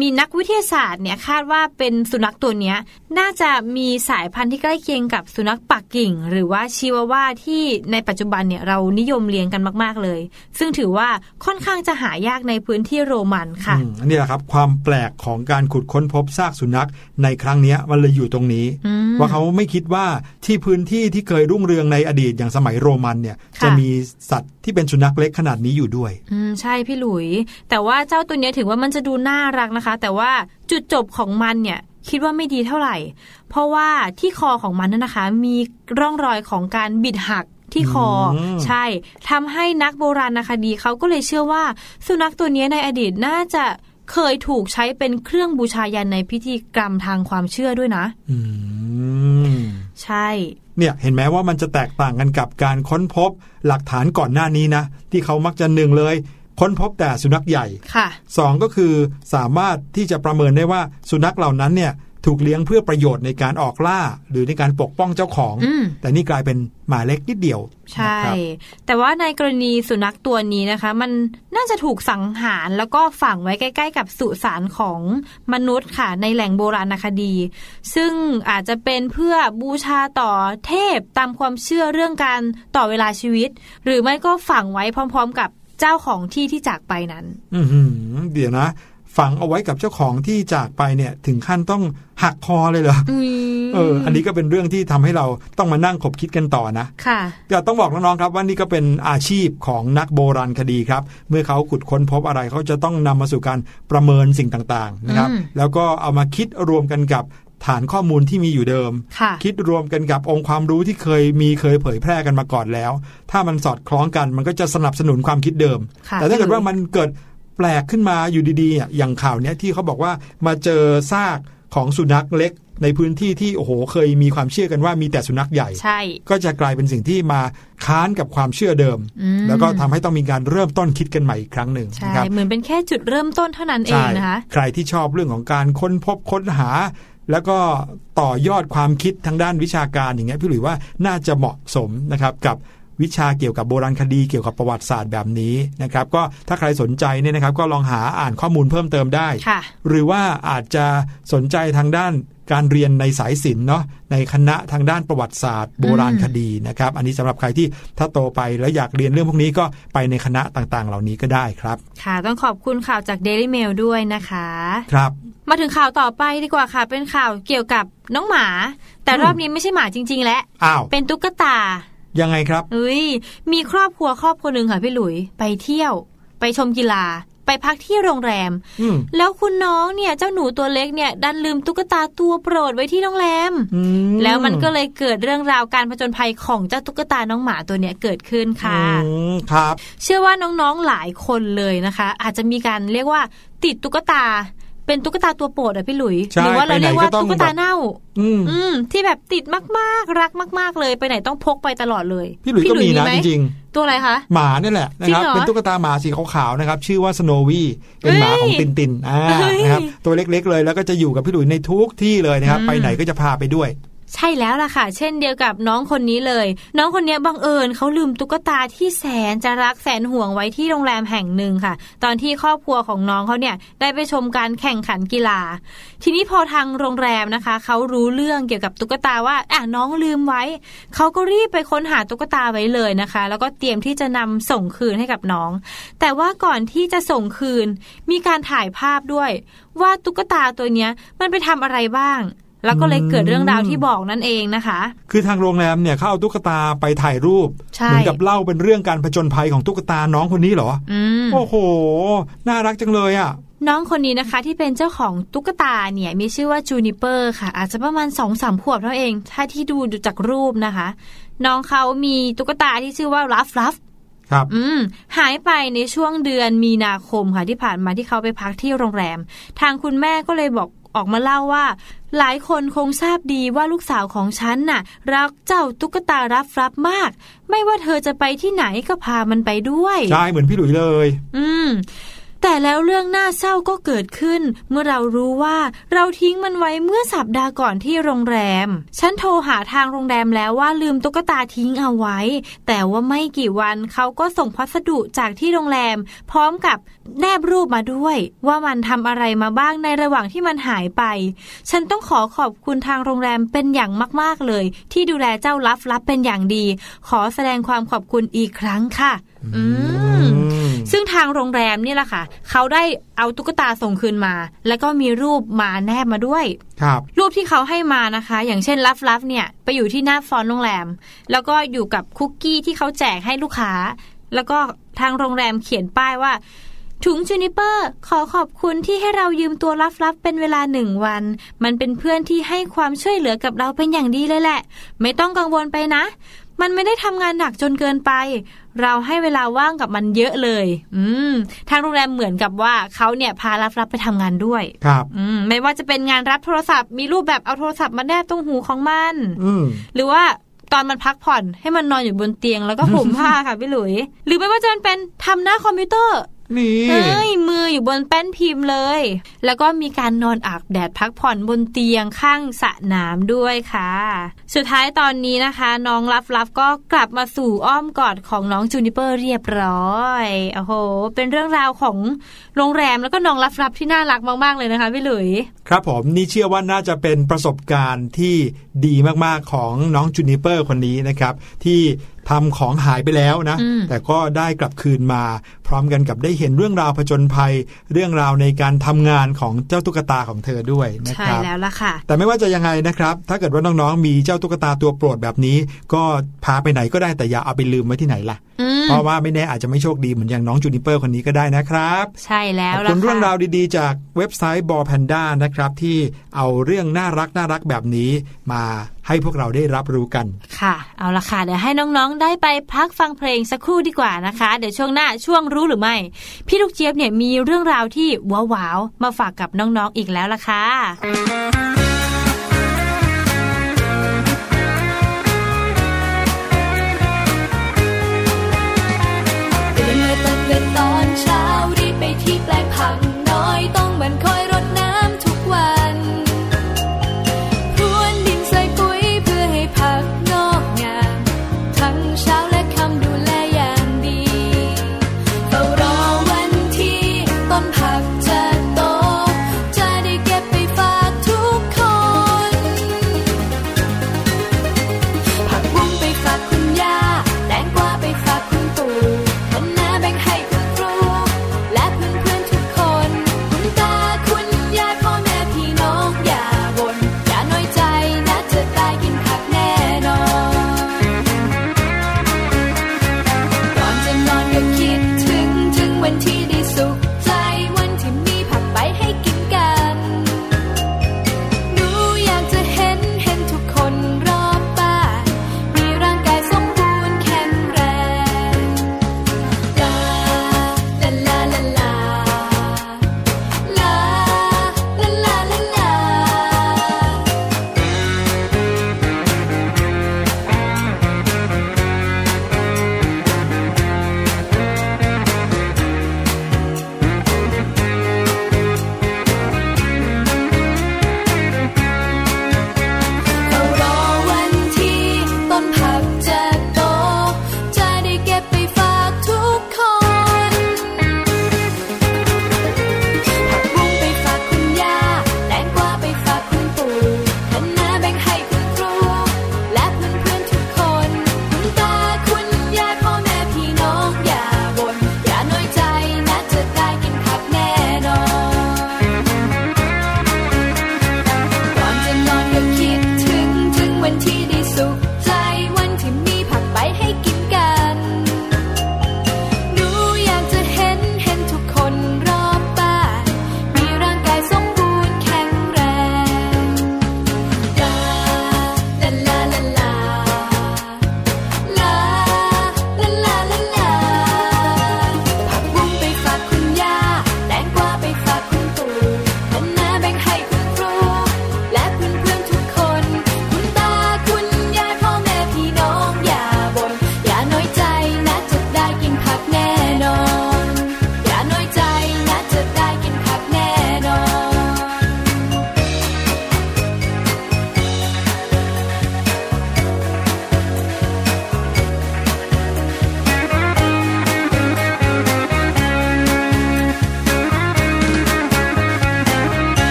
มีนักวิทยาศาสตร์เนี่ยคาดว่าเป็นสุนัขตัวเนี้ยน่าจะมีสายพันธุ์ที่ใกล้เคียงกับสุนัขปักกิ่ง หรือว่าชิวาว่าที่ในปัจจุบันเนี่ยเรานิยมเลี้ยงกันมาก ๆเลย ซึ่งถือว่าค่อนข้างจะหายากในพื้นที่โรมันค่ะอืมอันนี้แหละครับความแปลกของการขุดค้นพบซากสุนัขในครั้งเนี้ยมันเลยอยู่ตรงนี้อืมว่าเขาไม่คิดว่าที่พื้นที่ที่เคยรุ่งเรืองในอดีตอย่างสมัยโรมันเนี่ยค่ะจะมีสัตว์ที่เป็นสุนัขเล็กขนาดนี้อยู่ด้วย อืมใช่พี่หลุย แต่ว่าเจ้าตัวเนี้ยถึงว่ามันจะดูน่ารักนะคะ แต่ว่าจุดจบของมันเนี่ยคิดว่าไม่ดีเท่าไหร่ เพราะว่าที่คอของมันนั่นนะคะ มีร่องรอยของการบิดหักที่คออมใช่ทำให้นักโบราณคดีเขาก็เลยเชื่อว่า สุนัขตัวเนี้ยในอดีตน่าจะเคยถูกใช้เป็นเครื่องบูชายันในพิธีกรรมทางความเชื่อด้วยนะอืมใช่ เนี่ยเห็นไหมว่ามันจะแตกต่างกันกับการค้นพบหลักฐานก่อนหน้านี้นะ ที่เขามักจะหนึ่งเลย ค้นพบแต่สุนัขใหญ่ค่ะสองก็คือสามารถที่จะประเมินได้ว่าสุนัขเหล่านั้นเนี่ยถูกเลี้ยงเพื่อประโยชน์ในการออกล่า หรือในการปกป้องเจ้าของอืมแต่นี่กลายเป็นหมาเล็กนิดเดียว ใช่นะครับแต่ว่าในกรณีสุนัขตัวนี้นะคะ มันน่าจะถูกสังหารแล้วก็ฝังไว้ใกล้ ๆ กับสุสานของมนุษย์ค่ะ ในแหล่งโบราณคดี ซึ่งอาจจะเป็นเพื่อบูชาต่อเทพตามความเชื่อเรื่องการต่อเวลาชีวิต หรือไม่ก็ฝังไว้พร้อม ๆ กับ เจ้าของที่ที่จากไปนั้น อือหือเดี๋ยวนะ ฝังเอาไว้กับเจ้าของที่จากไปเนี่ย ถึงขั้นต้องหักคอเลยเหรออืมเออ อันนี้ก็เป็นเรื่องที่ทำให้เราต้องมานั่งขบคิดกันต่อนะ ค่ะก็ต้องบอกน้องๆครับว่านี่ก็เป็นอาชีพของนักโบราณคดีครับ เมื่อเขาขุดค้นพบอะไรเขาจะต้องนำมาสู่การประเมินสิ่งต่างๆนะครับอืมแล้วก็เอามาคิดรวมกันกับ ฐานข้อมูลที่มีอยู่เดิมค่ะคิดรวมกันกับองค์ความรู้ที่เคยมีเคยเผยแพร่กันมาก่อนแล้ว ถ้ามันสอดคล้องกันมันก็จะสนับสนุนความคิดเดิมค่ะแต่ถ้าเกิดพี่หลุยว่ามันเกิดแปลกขึ้นมาอยู่ดีๆอะอย่างข่าวเนี้ยที่เขาบอกว่ามาเจอซากของสุนัขเล็กในพื้นที่ที่โอ้โหเคยมีความเชื่อกันว่ามีแต่สุนัขใหญ่ ใช่ ก็จะกลายเป็นสิ่งที่มาค้านกับความเชื่อเดิมอืมแล้วก็ทำให้ต้องมีการเริ่มต้นคิดกันใหม่อีกครั้งหนึ่งใช่นะครับเหมือนเป็นแค่จุดเริ่มต้นเท่านั้นเองใช่นะคะ ใครที่ชอบเรื่องของการค้นพบค้นหา แล้วก็ต่อยอดความคิดทางด้านวิชาการอย่างเงี้ยพี่หลุยว่าน่าจะเหมาะสมนะครับกับวิชาเกี่ยวกับโบราณคดีเกี่ยวกับประวัติศาสตร์แบบนี้นะครับ ก็ถ้าใครสนใจเนี่ยนะครับ ก็ลองหาอ่านข้อมูลเพิ่มเติมได้ค่ะหรือว่าอาจจะสนใจทางด้าน การเรียนในสายศิลป์เนาะในคณะทางด้านประวัติศาสตร์ โบราณคดีนะครับ อันนี้สำหรับใครที่ถ้าโตไปแล้วอยากเรียนเรื่องพวกนี้ก็ไปในคณะต่างๆ เหล่านี้ก็ได้ครับ ค่ะ ต้องขอบคุณข่าวจาก Daily Mail ด้วยนะคะ ครับ มาถึงข่าวต่อไปดีกว่าค่ะ เป็นข่าวเกี่ยวกับน้องหมา แต่อืมรอบนี้ไม่ใช่หมาจริง ๆ แล้วอ้าวเป็นตุ๊กตา ยังไงครับเอ้ยมีครอบครัวครอบครัวหนึ่งค่ะพี่หลุยไปเที่ยว ไปชมกีฬา ไปพักที่โรงแรมอืมแล้วคุณน้องเนี่ยเจ้าหนูตัวเล็กเนี่ยดันลืมตุ๊กตาตัวโปรดไว้ที่โรงแรมอืแล้วมันก็เลยเกิดเรื่องราวการผจญภัยของเจ้าตุ๊กตาน้องหมาตัวเนี้ยเกิดขึ้นค่ะอืมครับ เชื่อว่าน้องๆหลายคนเลยนะคะ อาจจะมีการเรียกว่าติดตุ๊กตา เป็นตุ๊กตาตัวโปรดอะพี่หลุยใช่หรืว่าเราเรียกว่าไปไหนก็ต้องตุ๊กตาเน่าอืมอืมที่แบบติดมากๆ รักมาก ๆ เลยไปไหนต้องพกไปตลอดเลย พี่หลุยก็มีนะไหจริงตัวอะไรคะๆหมาเนี่ยแหละนะครับจริงเหรอเป็นตุ๊กตาหมาสีขาวๆนะครับ ชื่อว่าสโนวีเป็นหมาของเฮ้ยตินตินอ่าเฮ้ยนะครับตัวเล็กๆเลยแล้วก็จะอยู่กับพี่หลุยในทุกที่เลยนะครับอืมไปไหนก็จะพาไปด้วย ใช่แล้วล่ะค่ะ เช่นเดียวกับน้องคนนี้เลย น้องคนนี้บังเอิญเขาลืมตุ๊กตาที่แสนจะรักแสนห่วงไว้ที่โรงแรมแห่งหนึ่งค่ะ ตอนที่ครอบครัวของน้องเขาเนี่ยได้ไปชมการแข่งขันกีฬา ทีนี้พอทางโรงแรมนะคะเขารู้เรื่องเกี่ยวกับตุ๊กตาว่าอะน้องลืมไว้เขาก็รีบไปค้นหาตุ๊กตาไว้เลยนะคะ แล้วก็เตรียมที่จะนำส่งคืนให้กับน้อง แต่ว่าก่อนที่จะส่งคืน มีการถ่ายภาพด้วย ว่าตุ๊กตาตัวเนี้ยมันไปทำอะไรบ้าง แล้วก็เลยเกิดเรื่องราวที่บอกนั่นเองนะคะ คือทางโรงแรมเนี่ยเขาเอาตุ๊กตาไปถ่ายรูปใช่เหมือนกับเล่าเป็นเรื่องการผจญภัยของตุ๊กตาน้องคนนี้เหรออืมโอ้โห น่ารักจังเลยอะน้องคนนี้นะคะที่เป็นเจ้าของตุ๊กตาเนี่ยมีชื่อว่าจูนิเปอร์ค่ะ อาจจะประมาณสองสามขวบเท่าเอง ถ้าที่ดูดูจากรูปนะคะ น้องเขามีตุ๊กตาที่ชื่อว่ารัฟรัฟครับ อืม หายไปในช่วงเดือนมีนาคมค่ะที่ผ่านมาที่เขาไปพักที่โรงแรม ทางคุณแม่ก็เลยบอก ออกมาเล่าว่า หลายคนคงทราบดีว่าลูกสาวของฉันน่ะ รักเจ้าตุ๊กตารับรับมาก ไม่ว่าเธอจะไปที่ไหนก็พามันไปด้วย ใช่ เหมือนพี่หลุยเลย อืม แต่แล้วเรื่องน่าเศร้าก็เกิดขึ้น เมื่อเรารู้ว่าเราทิ้งมันไว้เมื่อสัปดาห์ก่อนที่โรงแรม ฉันโทรหาทางโรงแรมแล้วว่าลืมตุ๊กตาทิ้งเอาไว้ แต่ว่าไม่กี่วันเขาก็ส่งพัสดุจากที่โรงแรม พร้อมกับแนบรูปมาด้วย ว่ามันทำอะไรมาบ้างในระหว่างที่มันหายไป ฉันต้องขอขอบคุณทางโรงแรมเป็นอย่างมาก ๆเลย ที่ดูแลเจ้าลับลับเป็นอย่างดี ขอแสดงความขอบคุณอีกครั้งค่ะ อืม ซึ่งทางโรงแรมนี่แหละค่ะ เขาได้เอาตุ๊กตาส่งคืนมา แล้วก็มีรูปมาแนบมาด้วย ครับ รูปที่เขาให้มานะคะ อย่างเช่นลัฟลัฟเนี่ยไปอยู่ที่หน้า front โรงแรม แล้วก็อยู่กับคุกกี้ที่เขาแจกให้ลูกค้า แล้วก็ทางโรงแรมเขียนป้ายว่าถึงจูนิเปอร์ขอขอบคุณที่ให้เรายืมตัวลัฟลัฟเป็นเวลาหนึ่งวัน มันเป็นเพื่อนที่ให้ความช่วยเหลือกับเราเป็นอย่างดีเลยแหละ ไม่ต้องกังวลไปนะ มันไม่ได้ทำงานหนักจนเกินไป เราให้เวลาว่างกับมันเยอะเลย อืมทางโรงแรมเหมือนกับว่าเขาเนี่ยพาลัฟลัฟไปทำงานด้วย ครับ อืมไม่ว่าจะเป็นงานรับโทรศัพท์ มีรูปแบบเอาโทรศัพท์มาแนบตรงหูของมัน อืมหรือว่าตอนมันพักผ่อนให้มันนอนอยู่บนเตียงแล้วก็ห่มผ้าค่ะพี่หลุย หรือไม่ว่าจะเป็นทำหน้าคอมพิวเตอร์ นี่เอ้ยมืออยู่บนแป้นพิมพ์เลย แล้วก็มีการนอนอาบแดดพักผ่อนบนเตียงข้างสระน้ำด้วยค่ะ สุดท้ายตอนนี้นะคะ น้องลับลับก็กลับมาสู่อ้อมกอดของน้องจูนิเปอร์เรียบร้อยโอ้โห เป็นเรื่องราวของโรงแรมแล้วก็น้องลับลับที่น่ารักมากๆเลยนะคะพี่หลุย ครับผมนี่เชื่อว่าน่าจะเป็นประสบการณ์ที่ดีมากๆของน้องจูนิเปอร์คนนี้นะครับที่ ทำของหายไปแล้วนะ แต่ก็ได้กลับคืนมา พร้อมกันกับได้เห็นเรื่องราวผจญภัย เรื่องราวในการทำงานของเจ้าตุ๊กตาของเธอด้วยนะครับใช่แล้วล่ะค่ะ แต่ไม่ว่าจะยังไงนะครับ ถ้าเกิดว่าน้องๆมีเจ้าตุ๊กตาตัวโปรดแบบนี้ ก็พาไปไหนก็ได้แต่อย่าเอาไปลืมไว้ที่ไหนล่ะ เพราะว่าไม่แน่อาจจะไม่โชคดีเหมือนอย่างน้องจูนิเปอร์คนนี้ก็ได้นะครับ ใช่แล้วล่ะคุณเรื่องราวดีๆ จากเว็บไซต์บอแพนด้านะครับที่เอาเรื่องน่ารักน่ารักแบบนี้มา ให้พวกเราได้รับรู้กัน ค่ะ เอาละค่ะ เดี๋ยวให้น้องๆ ได้ไปพักฟังเพลงสักครู่ดีกว่านะคะ เดี๋ยวช่วงหน้าช่วงรู้หรือไม่ พี่ลูกเจี๊ยบเนี่ยมีเรื่องราวที่ว้าวาวมาฝากกับน้องๆอีกแล้วล่ะค่ะตอนเช้ารีบไปที่แปลงผักน้อยต้องมันคอ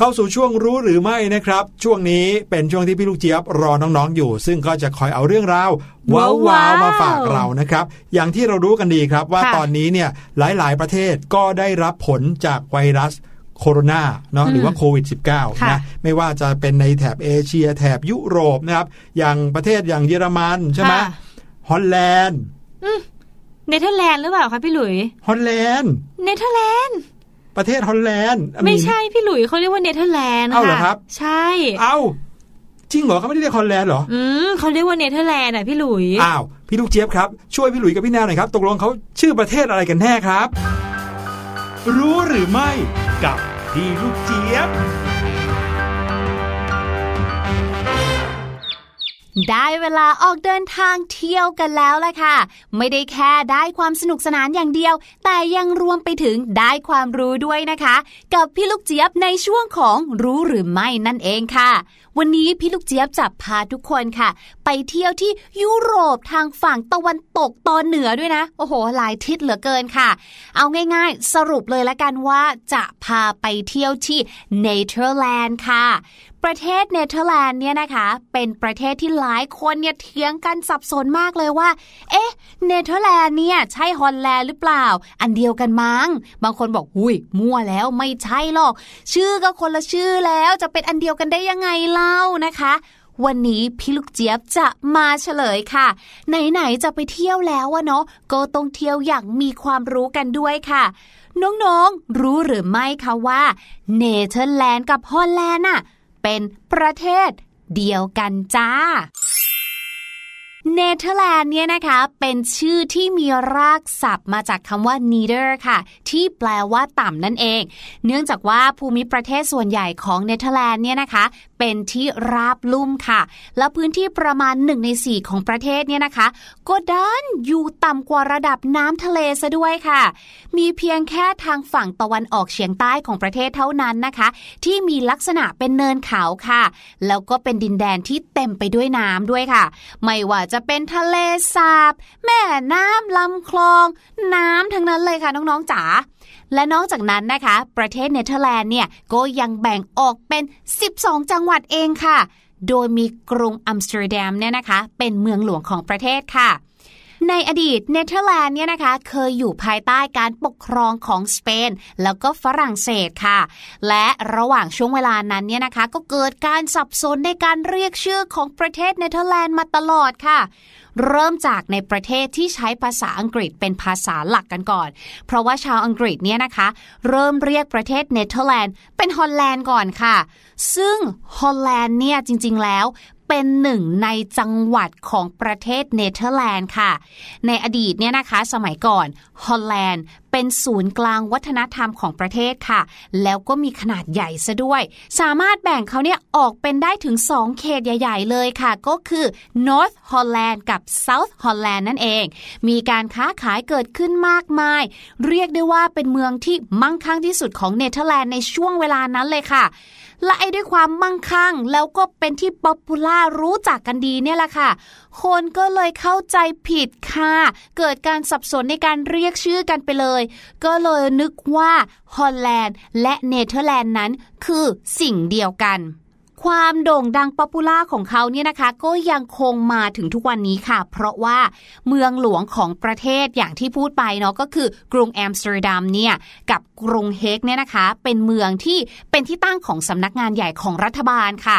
เข้าสู่ช่วงรู้หรือไม่นะครับ ช่วงนี้เป็นช่วงที่พี่ลูกเจี๊ยบรอน้องๆอยู่ ซึ่งก็จะคอยเอาเรื่องราวว้าวว้าวๆมาฝากเรานะครับ อย่างที่เรารู้กันดีครับว่าค่ะตอนนี้เนี่ยหลายๆประเทศก็ได้รับผลจากไวรัสโคโรนาเนาะหรือว่าโควิด -19 ค่ะนะไม่ว่าจะเป็นในแถบเอเชียแถบยุโรปนะครับ อย่างประเทศอย่างเยอรมันใช่ไหมค่ะฮอลแลนด์เนเธอร์แลนด์หรือเปล่าคะพี่หลุยฮอลแลนด์เนเธอร์แลนด์ ประเทศฮอลแลนด์ ไม่ใช่พี่หลุยเขาเรียกว่าเนเธอร์แลนด์เอ้าเหรอค่ะครับ ใช่ เอ้าจริงเหรอเขาไม่ได้เรียกฮอลแลนด์เหรอ อืมเขาเรียกว่าเนเธอร์แลนด์อะพี่หลุย อ้าวพี่ลูกเจี๊ยบครับ ช่วยพี่หลุยส์กับพี่แนวหน่อยครับตกลงเขาชื่อประเทศอะไรกันแน่ครับ รู้หรือไม่กับพี่ลูกเจี๊ยบ ได้เวลาออกเดินทางเที่ยวกันแล้วล่ะค่ะ ไม่ได้แค่ได้ความสนุกสนานอย่างเดียว แต่ยังรวมไปถึงได้ความรู้ด้วยนะคะ กับพี่ลูกเจี๊ยบในช่วงของรู้หรือไม่นั่นเองค่ะ วันนี้พี่ลูกเจี๊ยบจะพาทุกคนค่ะ ไปเที่ยวที่ยุโรปทางฝั่งตะวันตกตอนเหนือด้วยนะ โอ้โห หลายทิศเหลือเกินค่ะ เอาง่ายๆ สรุปเลยละกันว่าจะพาไปเที่ยวที่เนเธอร์แลนด์ค่ะ ประเทศเนเธอร์แลนด์เนี่ยนะคะ เป็นประเทศที่หลายคนเนี่ยเถียงกันสับสนมากเลยว่า เอ๊ะ เนเธอร์แลนด์เนี่ยใช่ฮอลแลนด์หรือเปล่า อันเดียวกันมั้ง บางคนบอกหุยมั่วแล้วไม่ใช่หรอก ชื่อก็คนละชื่อแล้วจะเป็นอันเดียวกันได้ยังไงเล่านะคะวันนี้พี่ลูกเจี๊ยบจะมาเฉลยค่ะ ไหน ๆ จะไปเที่ยวแล้วอะเนาะก็ต้องเที่ยวอย่างมีความรู้กันด้วยค่ะ น้อง ๆ รู้หรือไม่คะว่า เนเธอร์แลนด์กับฮอลแลนด์น่ะ เป็นประเทศเดียวกันจ้าเนเธอร์แลนด์เนี่ยนะคะเป็นชื่อที่มีรากศัพท์มาจากคำว่า neder ค่ะ ที่แปลว่าต่ำนั่นเอง เนื่องจากว่าภูมิประเทศส่วนใหญ่ของเนเธอร์แลนด์เนี่ยนะคะ เป็นที่ราบลุ่มค่ะ และพื้นที่ประมาณ1ใน4 ของประเทศเนี่ยนะคะ ก็ดันอยู่ต่ำกว่าระดับน้ำทะเลซะด้วยค่ะ มีเพียงแค่ทางฝั่งตะวันออกเฉียงใต้ของประเทศเท่านั้นนะคะ ที่มีลักษณะเป็นเนินเขาค่ะ แล้วก็เป็นดินแดนที่เต็มไปด้วยน้ำด้วยค่ะ ไม่ว่าจะเป็นทะเลสาบ แม่น้ำลำคลอง น้ำทั้งนั้นเลยค่ะน้องๆจ๋า และนอกจากนั้นนะคะ ประเทศเนเธอร์แลนด์เนี่ยก็ยังแบ่งออกเป็น 12 จังหวัดเองค่ะ โดยมีกรุงอัมสเตอร์ดัมเนี่ยนะคะ เป็นเมืองหลวงของประเทศค่ะ ในอดีตเนเธอร์แลนด์เนี่ยนะคะเคยอยู่ภายใต้การปกครองของสเปน แล้วก็ฝรั่งเศสค่ะ และระหว่างช่วงเวลานั้นเนี่ยนะคะ ก็เกิดการสับสนในการเรียกชื่อของประเทศเนเธอร์แลนด์มาตลอดค่ะเริ่มจากในประเทศที่ใช้ภาษาอังกฤษเป็นภาษาหลักกันก่อน เพราะว่าชาวอังกฤษเนี่ยนะคะ เริ่มเรียกประเทศเนเธอร์แลนด์เป็นฮอลแลนด์ก่อนค่ะ ซึ่งฮอลแลนด์เนี่ยจริงๆแล้ว เป็นหนึ่งในจังหวัดของประเทศเนเธอร์แลนด์ค่ะ ในอดีตเนี่ยนะคะสมัยก่อนฮอลแลนด์เป็นศูนย์กลางวัฒนธรรมของประเทศค่ะ แล้วก็มีขนาดใหญ่ซะด้วย สามารถแบ่งเขาเนี่ยออกเป็นได้ถึง 2 เขตใหญ่ ๆ เลยค่ะ ก็คือ North Holland กับ South Holland นั่นเอง มีการค้าขายเกิดขึ้นมากมาย เรียกได้ว่าเป็นเมืองที่มั่งคั่งที่สุดของเนเธอร์แลนด์ในช่วงเวลานั้นเลยค่ะและไอ้ด้วยความมั่งคั่งแล้วก็เป็นที่ popular รู้จักกันดีเนี่ยแหละค่ะ คนก็เลยเข้าใจผิดค่ะ เกิดการสับสนในการเรียกชื่อกันไปเลยก็เลยนึกว่าฮอลแลนด์และเนเธอร์แลนด์นั้นคือสิ่งเดียวกันความโด่งดัง popular ของเขาเนี่ยนะคะ ก็ยังคงมาถึงทุกวันนี้ค่ะ เพราะว่าเมืองหลวงของประเทศอย่างที่พูดไปเนาะก็คือกรุงแอมสเตอร์ดัมเนี่ยกับกรุงเฮกเนี่ยนะคะ เป็นเมืองที่เป็นที่ตั้งของสำนักงานใหญ่ของรัฐบาลค่ะ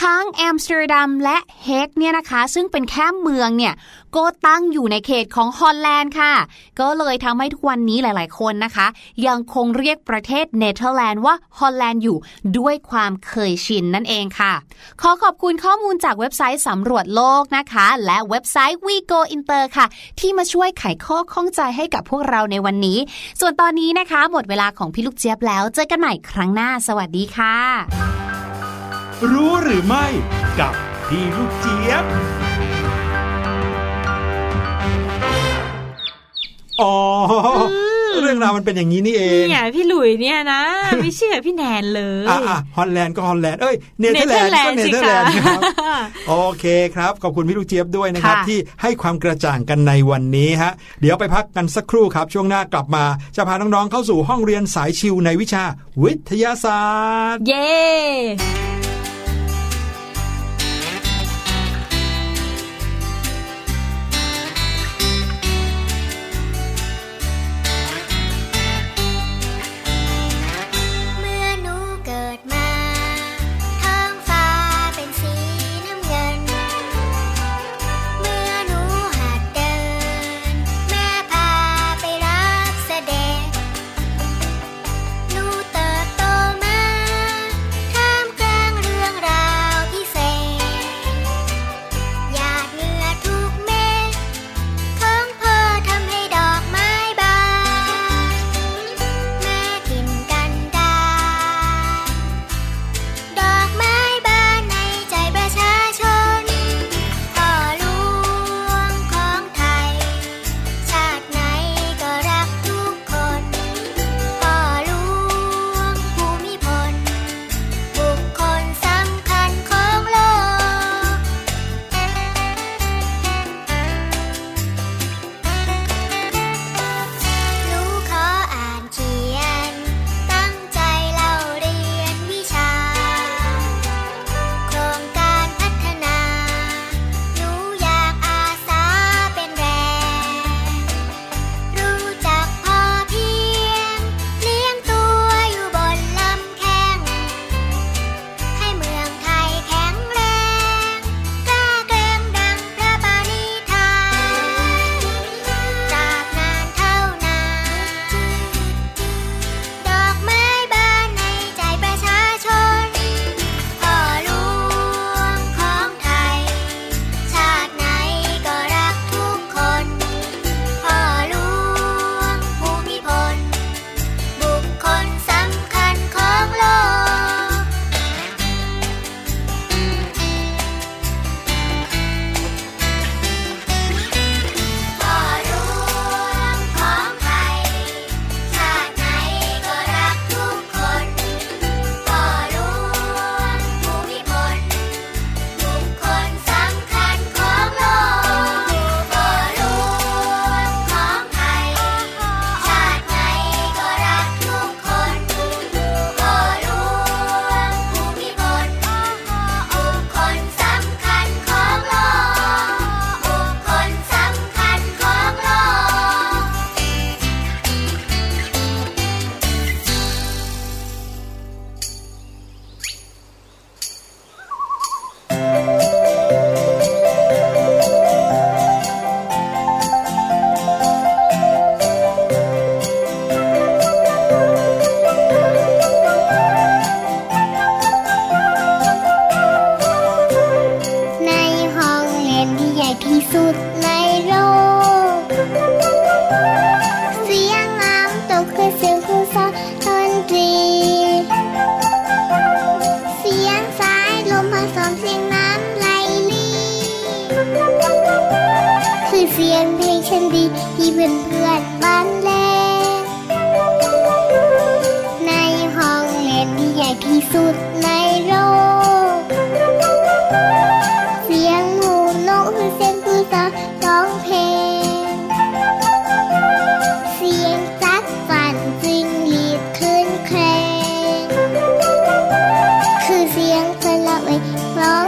ทั้งแอมสเตอร์ดัมและเฮกเนี่ยนะคะ ซึ่งเป็นแค่เมืองเนี่ยก็ตั้งอยู่ในเขตของฮอลแลนด์ค่ะ ก็เลยทำให้ทุกวันนี้หลาย ๆ คนนะคะ ยังคงเรียกประเทศเนเธอร์แลนด์ว่าฮอลแลนด์อยู่ด้วยความเคยชินนั่นเองค่ะ ขอขอบคุณข้อมูลจากเว็บไซต์สำรวจโลกนะคะ และเว็บไซต์ We Go Inter ค่ะ ที่มาช่วยไขข้อข้องใจให้กับพวกเราในวันนี้ ส่วนตอนนี้นะคะ หมดเวลาของพี่ลูกเจี๊ยบแล้ว เจอกันใหม่ครั้งหน้า สวัสดีค่ะ รู้หรือไม่กับพี่ลูกเจี๊ยบ อ๋ออเรื่องราวมันเป็นอย่างนี้นี่เองเนี่ยพี่หลุยเนี่ยนะ ไม่เชื่อพี่แนนเลยอะอะฮอลแลนด์ก็ฮอลแลนด์เอ้ยเนเธอร์แลนด์ก็เนสิเธอร์แลนด์คะครับโอเคครับ ขอบคุณพี่ลูกเจี๊ยบด้วยนะครับค่ะที่ให้ความกระจ่างกันในวันนี้ฮะเดี๋ยวไปพักกันสักครู่ครับ ช่วงหน้ากลับมา จะพาน้องๆเข้าสู่ห้องเรียนสายชิวในวิชาวิทยาศาสตร์ เย้ 然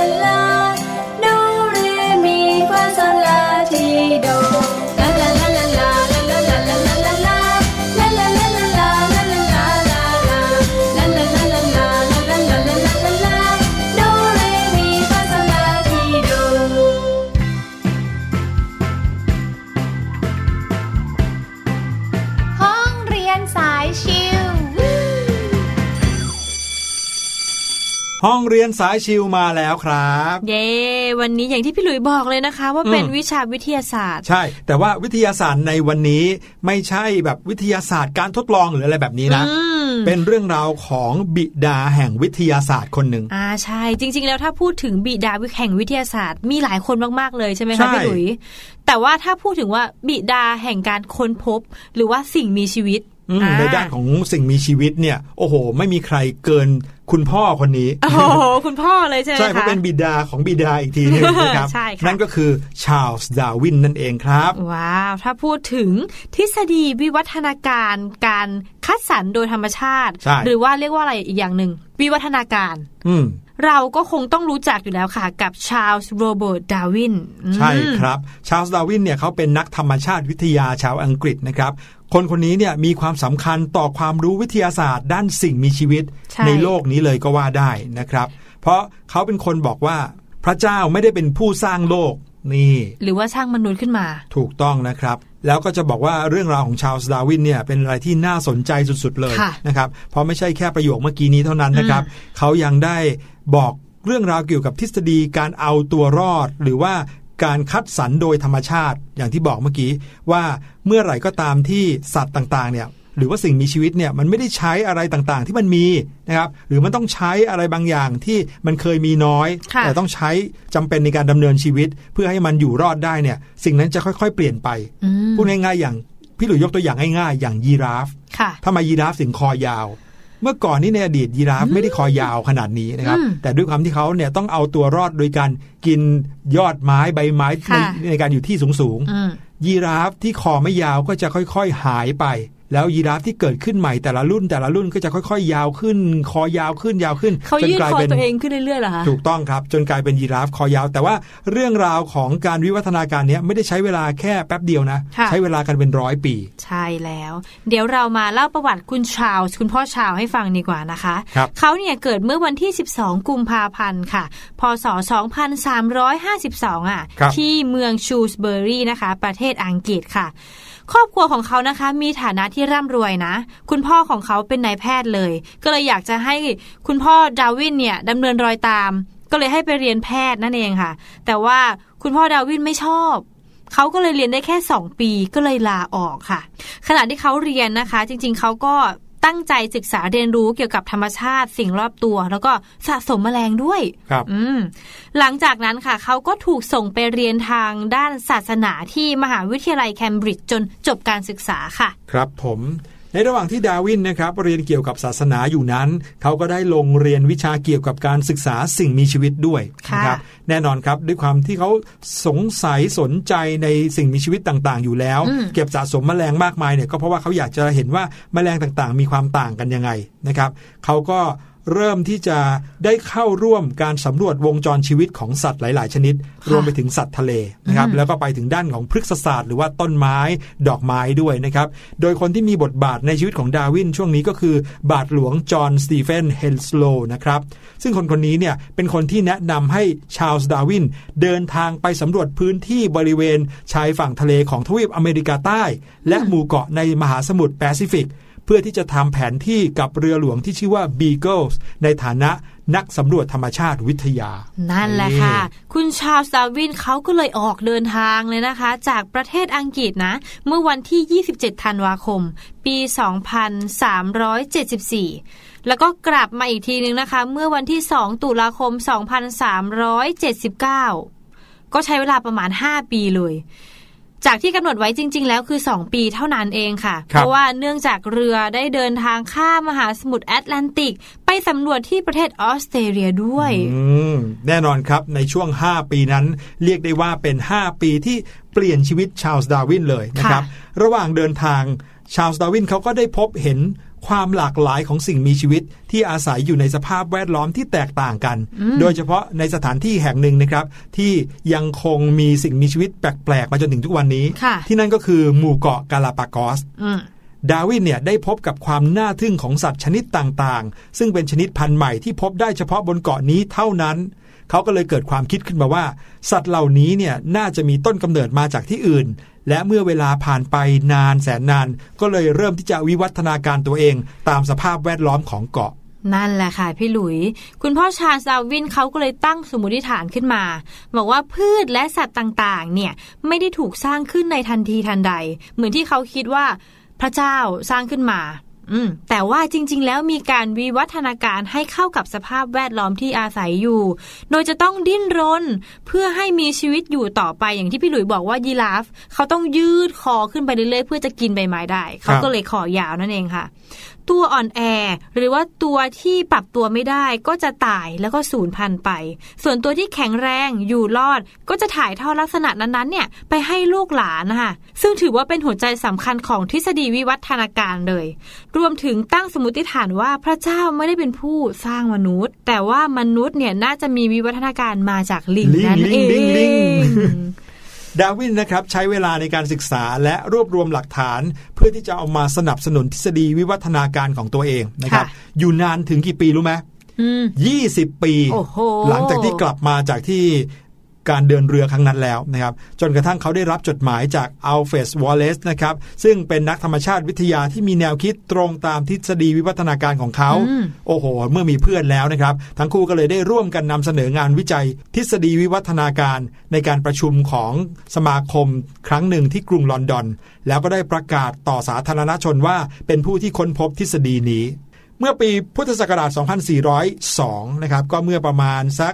เรียนสายชิวมาแล้วครับ เย้วันนี้อย่างที่พี่หลุยบอกเลยนะคะ ว่าเป็นวิชาวิทยาศาสตร์ ใช่ แต่ว่าวิทยาศาสตร์ในวันนี้ไม่ใช่แบบวิทยาศาสตร์การทดลองหรืออะไรแบบนี้นะอืมเป็นเรื่องราวของบิดาแห่งวิทยาศาสตร์คนหนึ่งอ่าใช่ จริง ๆ แล้วถ้าพูดถึงบิดาแห่งวิทยาศาสตร์ มีหลายคนมากๆเลยใช่ไหมใช่คะพี่หลุยแต่ว่าถ้าพูดถึงว่าบิดาแห่งการค้นพบ หรือว่าสิ่งมีชีวิตอืมอ่ ในด้านของสิ่งมีชีวิตเนี่ย โอ้โห ไม่มีใครเกินคุณพ่อคนนี้ โอ้โห คุณพ่อเลยใช่ไหมใช่คะเพราะเป็นบิดาของบิดาอีกทีหนึงนะครับใช่ค่ะนั่นก็คือชาร์ลส์ดาร์วินนั่นเองครับ ว้าว ถ้าพูดถึงทฤษฎีวิวัฒนาการการคัดสรรโดยธรรมชาติใช่หรือว่าเรียกว่าอะไรอีกอย่างหนึ่งวิวัฒนาการ อืม เราก็คงต้องรู้จักอยู่แล้วค่ะ กับชาร์ลส์โรเบิร์ตดาร์วินใช่ครับ ชาร์ลส์ดาร์วินเนี่ยเขาเป็นนักธรรมชาติวิทยาชาวอังกฤษนะครับคนคนนี้เนี่ยมีความสำคัญต่อความรู้วิทยาศาสตร์ ด้านสิ่งมีชีวิตใช่ในโลกนี้เลยก็ว่าได้นะครับ เพราะเขาเป็นคนบอกว่าพระเจ้าไม่ได้เป็นผู้สร้างโลกนี่ หรือว่าสร้างมนุษย์ขึ้นมา ถูกต้องนะครับ แล้วก็จะบอกว่าเรื่องราวของชาร์ลส์ดาร์วินเนี่ยเป็นอะไรที่น่าสนใจสุดๆเลยค่ะนะครับ เพราะไม่ใช่แค่ประโยคเมื่อกี้นี้เท่านั้นนะครับ เขายังได้ บอกเรื่องราวเกี่ยวกับทฤษฎีการเอาตัวรอด หรือว่าการคัดสรรโดยธรรมชาติ อย่างที่บอกเมื่อกี้ว่าเมื่อไหร่ก็ตามที่สัตว์ต่างๆเนี่ยหรือว่าสิ่งมีชีวิตเนี่ยมันไม่ได้ใช้อะไรต่างๆ ที่มันมีนะครับหรือมันต้องใช้อะไรบางอย่างที่มันเคยมีน้อยค่ะแต่ต้องใช้จำเป็นในการดำเนินชีวิต เพื่อให้มันอยู่รอดได้เนี่ยสิ่งนั้นจะค่อยๆ เปลี่ยนไปอืมพูดง่ายๆอย่างพี่หลุยยกตัวอย่างง่ายๆ อย่างยีราฟค่ะทำไมยีราฟถึงคอยาว เมื่อก่อนนี่ในอดีตยีราฟไม่ได้คอยาวขนาดนี้นะครับอืมแต่ด้วยความที่เขาเนี่ยต้องเอาตัวรอดโดยการกินยอดไม้ใบไม้ในค่ะในการอยู่ที่สูงอืมๆยีราฟที่คอไม่ยาวก็จะค่อยๆหายไป แล้วยีราฟที่เกิดขึ้นใหม่แต่ละรุ่นแต่ละรุ่นก็จะค่อยๆ ยาวขึ้น คอยาวขึ้นยาวขึ้นเขาจนยืดกลายคอเป็นตัวเองขึ้นเรื่อยๆเหรอคะถูกต้องครับ จนกลายเป็นยีราฟคอยาว แต่ว่าเรื่องราวของการวิวัฒนาการเนี้ยไม่ได้ใช้เวลาแค่แป๊บเดียวนะค่ะใช้เวลากันเป็นร้อยปี ใช่แล้ว เดี๋ยวเรามาเล่าประวัติคุณชาลส์คุณพ่อชาลส์ให้ฟังดีกว่านะคะครับเขาเนี่ยเกิดเมื่อวันที่ 12 กุมภาพันธ์ค่ะ พศ 2352 อะครับที่เมืองชูสเบอรีนะคะ ประเทศอังกฤษค่ะ ครอบครัวของเขานะคะมีฐานะที่ร่ำรวยนะ คุณพ่อของเขาเป็นนายแพทย์เลย ก็เลยอยากจะให้คุณพ่อดาวินเนี่ยดำเนินรอยตาม ก็เลยให้ไปเรียนแพทย์นั่นเองค่ะ แต่ว่าคุณพ่อดาวินไม่ชอบเขาก็เลยเรียนได้แค่ 2 ปีก็เลยลาออกค่ะ ขณะที่เขาเรียนนะคะ จริงๆเขาก็ ตั้งใจศึกษาเรียนรู้เกี่ยวกับธรรมชาติสิ่งรอบตัว แล้วก็สะสมแมลงด้วยครับอืมหลังจากนั้นค่ะเขาก็ถูกส่งไปเรียนทางด้านศาสนาที่มหาวิทยาลัยแคมบริดจ์จนจบการศึกษาค่ะ ครับผม ในระหว่างที่ดาวินนะครับเรียนเกี่ยวกับศาสนาอยู่นั้น เขาก็ได้ลงเรียนวิชาเกี่ยวกับการศึกษาสิ่งมีชีวิตด้วยค่ะนะครับแน่นอนครับด้วยความที่เขาสงสัยสนใจในสิ่งมีชีวิตต่างๆ อยู่แล้วอืมเก็บสะสมแมลงมากมายเนี่ยก็เพราะว่าเขาอยากจะเห็นว่าแมลงต่างๆ มีความต่างกันยังไงนะครับเขาก็ เริ่มที่จะได้เข้าร่วมการสำรวจวงจรชีวิตของสัตว์หลาย ๆ ชนิด รวมไปถึงสัตว์ทะเลนะครับอืมแล้วก็ไปถึงด้านของพฤกษศาสตร์หรือว่าต้นไม้ดอกไม้ด้วยนะครับ โดยคนที่มีบทบาทในชีวิตของดาร์วินช่วงนี้ก็คือบาทหลวงจอห์นสตีเวนส์เฮนส์โลว์นะครับ ซึ่งคนคนนี้เนี่ยเป็นคนที่แนะนำให้ชาร์ลส์ดาร์วิน เดินทางไปสำรวจพื้นที่บริเวณชายฝั่งทะเลของทวีปอเมริกาใต้ และหมู่เกาะในมหาสมุทรแปซิฟิก เพื่อที่จะทำแผนที่กับเรือหลวงที่ชื่อว่า Beagles ในฐานะนักสำรวจธรรมชาติวิทยา นั่นแหละค่ะ คุณชาร์ลสดาร์วินเขาก็เลยออกเดินทางเลยนะคะ จากประเทศอังกฤษนะ เมื่อวันที่ 27 ธันวาคม ปี 2374 แล้วก็กลับมาอีกทีนึงนะคะ เมื่อวันที่ 2 ตุลาคม 2379 ก็ใช้เวลาประมาณ 5 ปีเลย จากที่กำหนดไว้จริง ๆ แล้วคือ 2 ปีเท่านั้นเองค่ะครับเพราะว่าเนื่องจากเรือได้เดินทางข้ามมหาสมุทรแอตแลนติก ไปสำรวจที่ประเทศออสเตรเลียด้วยอืมแน่นอนครับในช่วง 5 ปีนั้น เรียกได้ว่าเป็น 5 ปีที่เปลี่ยนชีวิตชาร์ลส์ดาร์วินเลยนะครับ ระหว่างเดินทางชาร์ลส์ดาร์วินเขาก็ได้พบเห็น ความหลากหลายของสิ่งมีชีวิตที่อาศัยอยู่ในสภาพแวดล้อมที่แตกต่างกัน โดยเฉพาะในสถานที่แห่งหนึ่งนะครับ ที่ยังคงมีสิ่งมีชีวิตแปลกๆมาจนถึงทุกวันนี้ค่ะที่นั่นก็คือหมู่เกาะกาลาปากอสอืมดาร์วินเนี่ยได้พบกับความน่าทึ่งของสัตว์ชนิดต่างๆ ซึ่งเป็นชนิดพันธุ์ใหม่ที่พบได้เฉพาะบนเกาะนี้เท่านั้น เขาก็เลยเกิดความคิดขึ้นมาว่า สัตว์เหล่านี้เนี่ยน่าจะมีต้นกำเนิดมาจากที่อื่น และเมื่อเวลาผ่านไปนานแสนนาน ก็เลยเริ่มที่จะวิวัฒนาการตัวเองตามสภาพแวดล้อมของเกาะนั่นแหละค่ะพี่หลุย คุณพ่อชาร์ลส์ดาวินเขาก็เลยตั้งสมมติฐานขึ้นมา บอกว่าพืชและสัตว์ต่างๆ เนี่ยไม่ได้ถูกสร้างขึ้นในทันทีทันใด เหมือนที่เขาคิดว่าพระเจ้าสร้างขึ้นมา อืมแต่ว่าจริง ๆ แล้วมีการวิวัฒนาการให้เข้ากับสภาพแวดล้อมที่อาศัยอยู่ โดยจะต้องดิ้นรน เพื่อให้มีชีวิตอยู่ต่อไปอย่างที่พี่หลุยบอกว่ายีราฟเขาต้องยืดคอขึ้นไปเรื่อยๆเพื่อจะกินใบไม้ได้ เขาก็เลยคอยาวนั่นเองค่ะ ตัวอ่อนแอ หรือว่าตัวที่ปรับตัวไม่ได้ก็จะตายแล้วก็สูญพันธุ์ไป ส่วนตัวที่แข็งแรงอยู่รอดก็จะถ่ายทอดลักษณะนั้นๆเนี่ยไปให้ลูกหลานนะคะซึ่งถือว่าเป็นหัวใจสำคัญของทฤษฎีวิวัฒนาการเลย รวมถึงตั้งสมมติฐานว่าพระเจ้าไม่ได้เป็นผู้สร้างมนุษย์ แต่ว่ามนุษย์เนี่ยน่าจะมีวิวัฒนาการมาจากลิงลงนั่นเอง ดาร์วินนะครับใช้เวลาในการศึกษาและรวบรวมหลักฐาน เพื่อที่จะเอามาสนับสนุนทฤษฎีวิวัฒนาการของตัวเองนะครับค่ะอยู่นานถึงกี่ปีรู้ไหมอืม20ปีโอ้โหหลังจากที่กลับมาจากที่ การเดินเรือครั้งนั้นแล้วนะครับจนกระทั่งเขาได้รับจดหมายจากอัลเฟสวอลเลซนะครับซึ่งเป็นนักธรรมชาติวิทยาที่มีแนวคิดตรงตามทฤษฎีวิวัฒนาการของเขาอืมโอ้โห เมื่อมีเพื่อนแล้วนะครับ ทั้งคู่ก็เลยได้ร่วมกันนำเสนองานวิจัย ทฤษฎีวิวัฒนาการในการประชุมของสมาคมครั้งหนึ่งที่กรุงลอนดอน แล้วก็ได้ประกาศต่อสาธารณชนว่าเป็นผู้ที่ค้นพบทฤษฎีนี้ เมื่อปีพุทธศักราช 2402 นะครับ ก็เมื่อประมาณสัก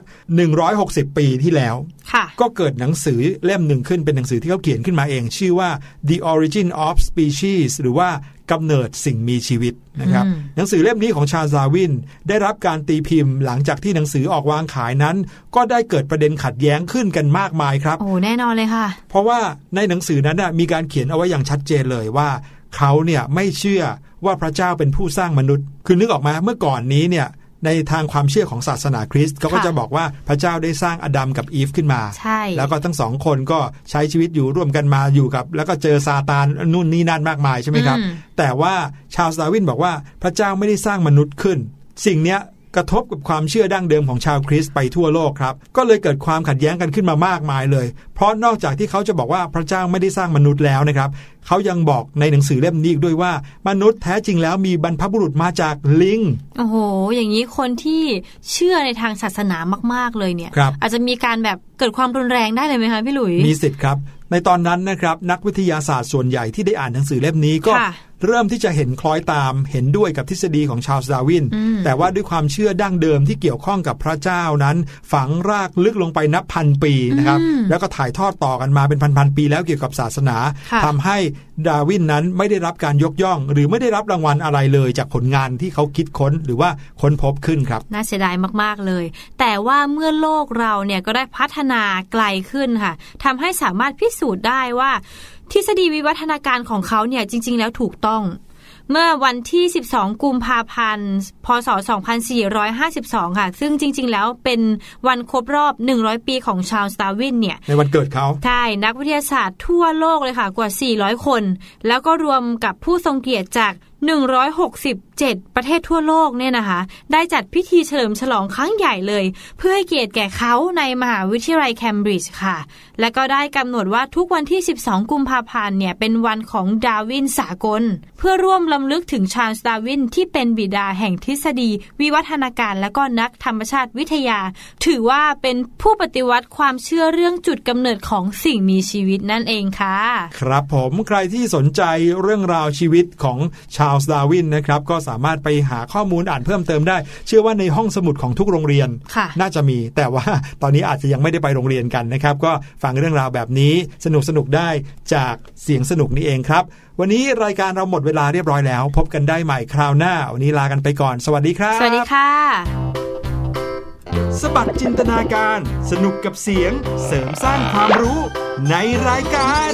160 ปีที่แล้วค่ะก็เกิดหนังสือเล่มหนึ่งขึ้นเป็นหนังสือที่เขาเขียนขึ้นมาเอง ชื่อว่า The Origin of Species หรือว่ากำเนิดสิ่งมีชีวิตนะครับอืมหนังสือเล่มนี้ของชาร์ลส์ดาร์วิน ได้รับการตีพิมพ์หลังจากที่หนังสือออกวางขายนั้น ก็ได้เกิดประเด็นขัดแย้งขึ้นกันมากมายครับ โอ้แน่นอนเลยค่ะ เพราะว่าในหนังสือนั้นน่ะมีการเขียนเอาไว้อย่างชัดเจนเลยว่า เขาเนี่ยไม่เชื่อ ว่าพระเจ้าเป็นผู้สร้างมนุษย์ คือนึกออกมาเมื่อก่อนนี้เนี่ยในทางความเชื่อของศาสนาคริสต์เขาก็ค่ะจะบอกว่าพระเจ้าได้สร้างอดัมกับอีฟขึ้นมาใช่แล้วก็ทั้งสองคนก็ใช้ชีวิตอยู่ร่วมกันมาอยู่กับ แล้วก็เจอซาตานนู่นนี่นั่นมากมายใช่ไหมครับอืมแต่ว่าชาร์ลส์ดาร์วินบอกว่าพระเจ้าไม่ได้สร้างมนุษย์ขึ้น สิ่งเนี้ย กระทบกับความเชื่อดั้งเดิมของชาวคริสต์ไปทั่วโลกครับ ก็เลยเกิดความขัดแย้งกันขึ้นมามากมายเลย เพราะนอกจากที่เขาจะบอกว่าพระเจ้าไม่ได้สร้างมนุษย์แล้วนะครับ เขายังบอกในหนังสือเล่มนี้อีกด้วยว่า มนุษย์แท้จริงแล้วมีบรรพบุรุษมาจากลิง โอ้โห อย่างนี้คนที่เชื่อในทางศาสนามากๆเลยเนี่ยครับอาจจะมีการแบบเกิดความรุนแรงได้เลยไหมคะพี่หลุย มีสิทธิ์ครับ ในตอนนั้นนะครับนักวิทยาศาสตร์ส่วนใหญ่ที่ได้อ่านหนังสือเล่มนี้ก็ค่ะ เริ่มที่จะเห็นคล้อยตามเห็นด้วยกับทฤษฎีของชาร์ลส์ดาร์วินอืมแต่ว่าด้วยความเชื่อดั้งเดิมที่เกี่ยวข้องกับพระเจ้านั้น ฝังรากลึกลงไปนับพันปีนะครับอืมแล้วก็ถ่ายทอดต่อกันมาเป็นพันๆปีแล้วเกี่ยวกับศาสนาค่ะทำให้ดาร์วินนั้นไม่ได้รับการยกย่อง หรือไม่ได้รับรางวัลอะไรเลย จากผลงานที่เขาคิดค้นหรือว่าค้นพบขึ้นครับ น่าเสียดายมากๆเลย แต่ว่าเมื่อโลกเราเนี่ยก็ได้พัฒนาไกลขึ้นค่ะทำให้สามารถพิสูจน์ได้ว่า ทฤษฎีวิวัฒนาการของเขาเนี่ยจริง ๆ แล้วถูกต้อง เมื่อวันที่ 12 กุมภาพันธ์ พศ 2452 ค่ะ ซึ่งจริง ๆ แล้วเป็นวันครบรอบ 100 ปีของชาร์ลส์ดาร์วินเนี่ย ในวันเกิดเขา ใช่ นักวิทยาศาสตร์ทั่วโลกเลยค่ะ กว่า 400 คน แล้วก็รวมกับผู้ทรงเกียรติจาก167 ประเทศทั่วโลกเนี่ยนะคะ ได้จัดพิธีเฉลิมฉลองครั้งใหญ่เลย เพื่อให้เกียรติแก่เขาในมหาวิทยาลัยเคมบริดจ์ค่ะ และก็ได้กำหนดว่าทุกวันที่ 12 กุมภาพันธ์เนี่ย เป็นวันของดาร์วินสากล เพื่อร่วมรำลึกถึงชาร์ลส์ดาร์วินที่เป็นบิดาแห่งทฤษฎี วิวัฒนาการและก็นักธรรมชาติวิทยา ถือว่าเป็นผู้ปฏิวัติความเชื่อเรื่องจุดกำเนิดของสิ่งมีชีวิตนั่นเองค่ะ ครับผมใครที่สนใจเรื่องราวชีวิตของชาร์ลส์ดาร์วินนะครับก็สามารถไปหาข้อมูลอ่านเพิ่มเติมได้ เชื่อว่าในห้องสมุดของทุกโรงเรียนค่ะน่าจะมี แต่ว่าตอนนี้อาจจะยังไม่ได้ไปโรงเรียนกันนะครับ ก็ฟังเรื่องราวแบบนี้สนุกสนุกได้จากเสียงสนุกนี่เองครับ วันนี้รายการเราหมดเวลาเรียบร้อยแล้ว พบกันได้ใหม่คราวหน้า วันนี้ลากันไปก่อน สวัสดีครับ สวัสดีค่ะสะบัดจินตนาการ สนุกกับเสียงเสริมสร้างความรู้ในรายการ